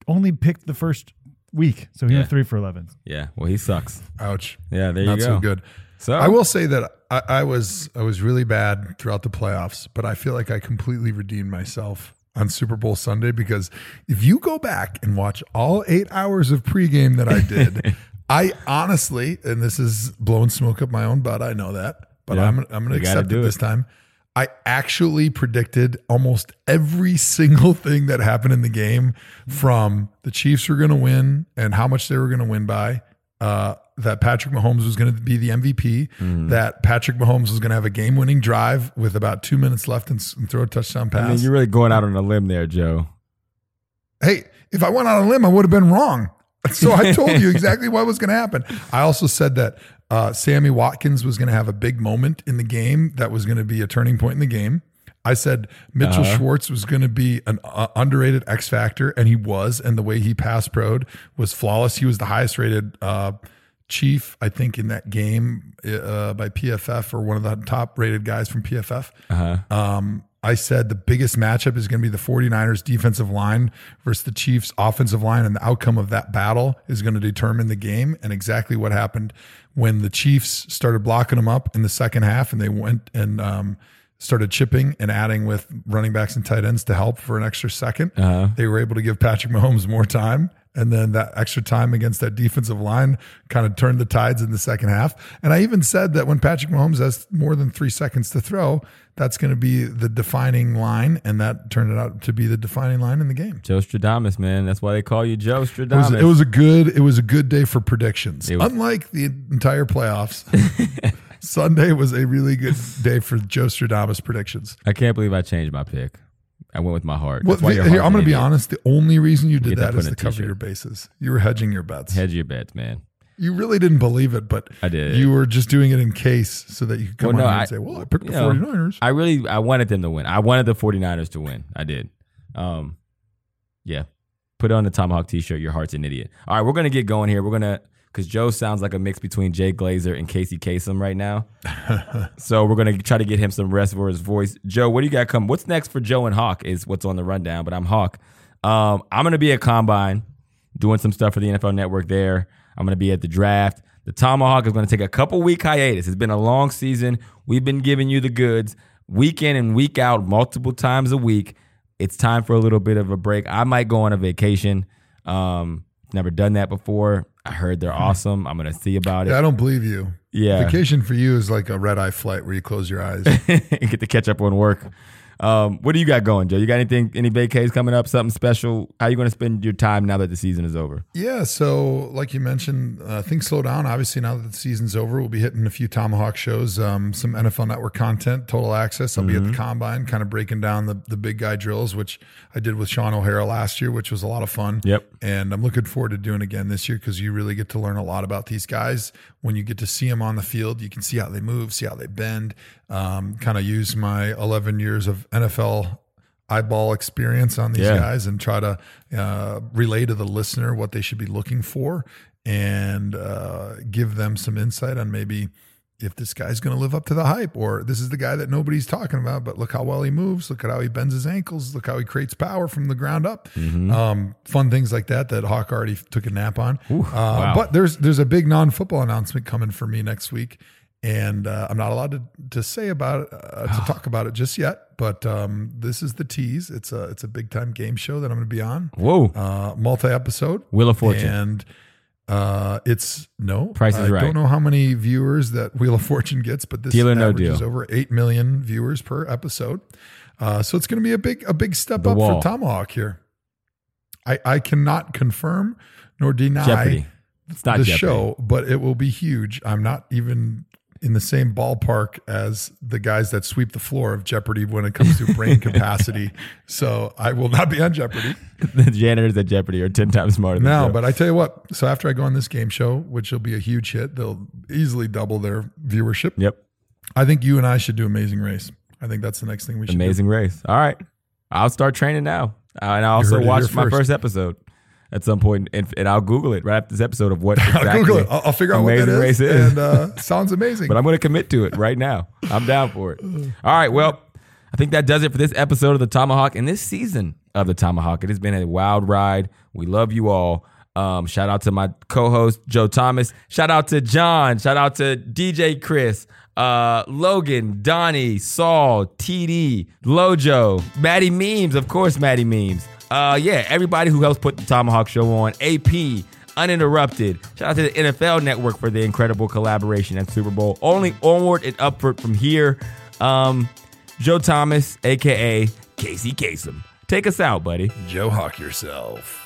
only picked the first week, so he Yeah. went three for 11. Yeah. Well, he sucks. Ouch. Yeah, there Not you go. so good. So I will say that I, I was I was really bad throughout the playoffs, but I feel like I completely redeemed myself on Super Bowl Sunday because if you go back and watch all eight hours of pregame that I did, I honestly, and this is blowing smoke up my own butt, I know that, but Yeah, I'm I'm going to accept it it. this time. I actually predicted almost every single thing that happened in the game from the Chiefs were going to win and how much they were going to win by. Uh, that Patrick Mahomes was going to be the MVP. Mm-hmm. That Patrick Mahomes was going to have a game-winning drive with about two minutes left and, and throw a touchdown I mean, pass. you're really going out on a limb there, Joe. hey, if I went out on a limb, I would have been wrong. So I told you exactly what was going to happen. I also said that uh, Sammy Watkins was going to have a big moment in the game that was going to be a turning point in the game. I said Mitchell Uh-huh. Schwartz was going to be an uh, underrated X factor, and he was. And the way he pass proed was flawless. He was the highest rated uh, chief, I think, in that game uh, by PFF or one of the top rated guys from PFF. Uh-huh. Um, I said the biggest matchup is going to be the 49ers defensive line versus the Chiefs offensive line, and the outcome of that battle is going to determine the game and exactly what happened when the Chiefs started blocking them up in the second half and they went and um, started chipping and adding with running backs and tight ends to help for an extra 2nd Uh-huh. They were able to give Patrick Mahomes more time. And then that extra time against that defensive line kind of turned the tides in the second half. And I even said that when Patrick Mahomes has more than three seconds to throw, that's going to be the defining line. And that turned out to be the defining line in the game. Joe Stradamus, man. That's why they call you Joe It was, Stradamus. it was a good it was a good day for predictions. Unlike the entire playoffs, Sunday was a really good day for Joe Stradamus predictions. I can't believe I changed my pick. I went with my heart. Well, why the- here, I'm going to be honest. The only reason you did that that is to cover your bases. You were hedging your bets. Hedge your bets, man. You really didn't believe it, but I did. You were just doing it in case so that you could come Well, no, on I- and say, "Well, I picked the you know, 49ers." I really I wanted them to win. I wanted the 49ers to win. I did. Um yeah. Put on the ThomaHawk t-shirt. Your heart's an idiot. All right, we're going to get going here. We're going to cuz Joe sounds like a mix between Jay Glazer and Casey Kasem right now. so we're going to try to get him some rest for his voice. Joe, what do you got coming? What's next for Joe and Hawk is what's on the rundown, but I'm Hawk. Um I'm going to be at Combine doing some stuff for the NFL Network there. I'm going to be at the draft. The ThomaHawk is going to take a couple week hiatus. It's been a long season. We've been giving you the goods week in and week out, multiple times a week. It's time for a little bit of a break. I might go on a vacation. Um, never done that before. I heard they're awesome. I'm going to see about Yeah, it. I don't believe you. Yeah. Vacation for you is like a red eye flight where you close your eyes. And get to catch up on work. Um, what do you got going, Joe? You got anything, any vacays coming up? Something special? How you going to spend your time now that the season is over? Yeah, so like you mentioned, uh, things slow down. Obviously, now that the season's over, we'll be hitting a few ThomaHawk shows, um, some NFL Network content, total access. I'll be Mm-hmm. at the combine, kind of breaking down the the big guy drills, which I did with Shaun O'Hara last year, which was a lot of fun. Yep. And I'm looking forward to doing again this year because you really get to learn a lot about these guys when you get to see them on the field. You can see how they move, see how they bend. Um, kind of use my 11 years of NFL eyeball experience on these Yeah. guys and try to uh, relay to the listener what they should be looking for and uh, give them some insight on maybe if this guy's going to live up to the hype or this is the guy that nobody's talking about but look how well he moves look at how he bends his ankles look how he creates power from the ground up um, fun things like that that hawk already took a nap on uh, wow. but there's there's a big non-football announcement coming for me next week and uh, I'm not allowed to, to say about it, uh, to talk about it just yet. But um, this is the tease. It's a it's a big time game show that I'm going to be on, Whoa. uh, multi episode, Wheel of Fortune. and uh, it's no Price is I Right. don't know how many viewers that Wheel of Fortune gets, but this Deal or no averages deal. over eight million viewers per episode. Uh, so it's going to be a big a big step The up wall. for ThomaHawk here. I I cannot confirm nor deny Jeopardy. It's not the Jeopardy. show, but it will be huge. I'm not even in the same ballpark as the guys that sweep the floor of Jeopardy when it comes to brain capacity. So I will not be on Jeopardy the janitors at Jeopardy are 10 times smarter than now. Joe. But I tell you what, so after I go on this game show, which will be a huge hit, they'll easily double their viewership. Yep. I think you and I should do Amazing Race. I think that's the next thing we should do. Amazing race. All right. I'll start training now. Uh, and I also it here watch my first episode at some point, and, and I'll Google it right after this episode of what exactly I'll Google it. I'll, I'll figure out what that Amazing is. Race is. And uh, sounds amazing. but I'm going to commit to it right now. I'm down for it. All right. Well, I think that does it for this episode of the ThomaHawk and this season of the ThomaHawk. It has been a wild ride. We love you all. Um, shout out to my co-host Joe Thomas. Shout out to John. Shout out to DJ Chris, uh, Logan, Donnie, Saul, TD, Lojo, Maddie Memes, of course, Maddie Memes. Uh, yeah, everybody who helps put the ThomaHawk Show on. AP, uninterrupted. Shout out to the NFL Network for the incredible collaboration at Super Bowl. Only onward and upward from here. Um, Joe Thomas, aka Casey Kasem. Take us out, buddy. Joe Hawk yourself.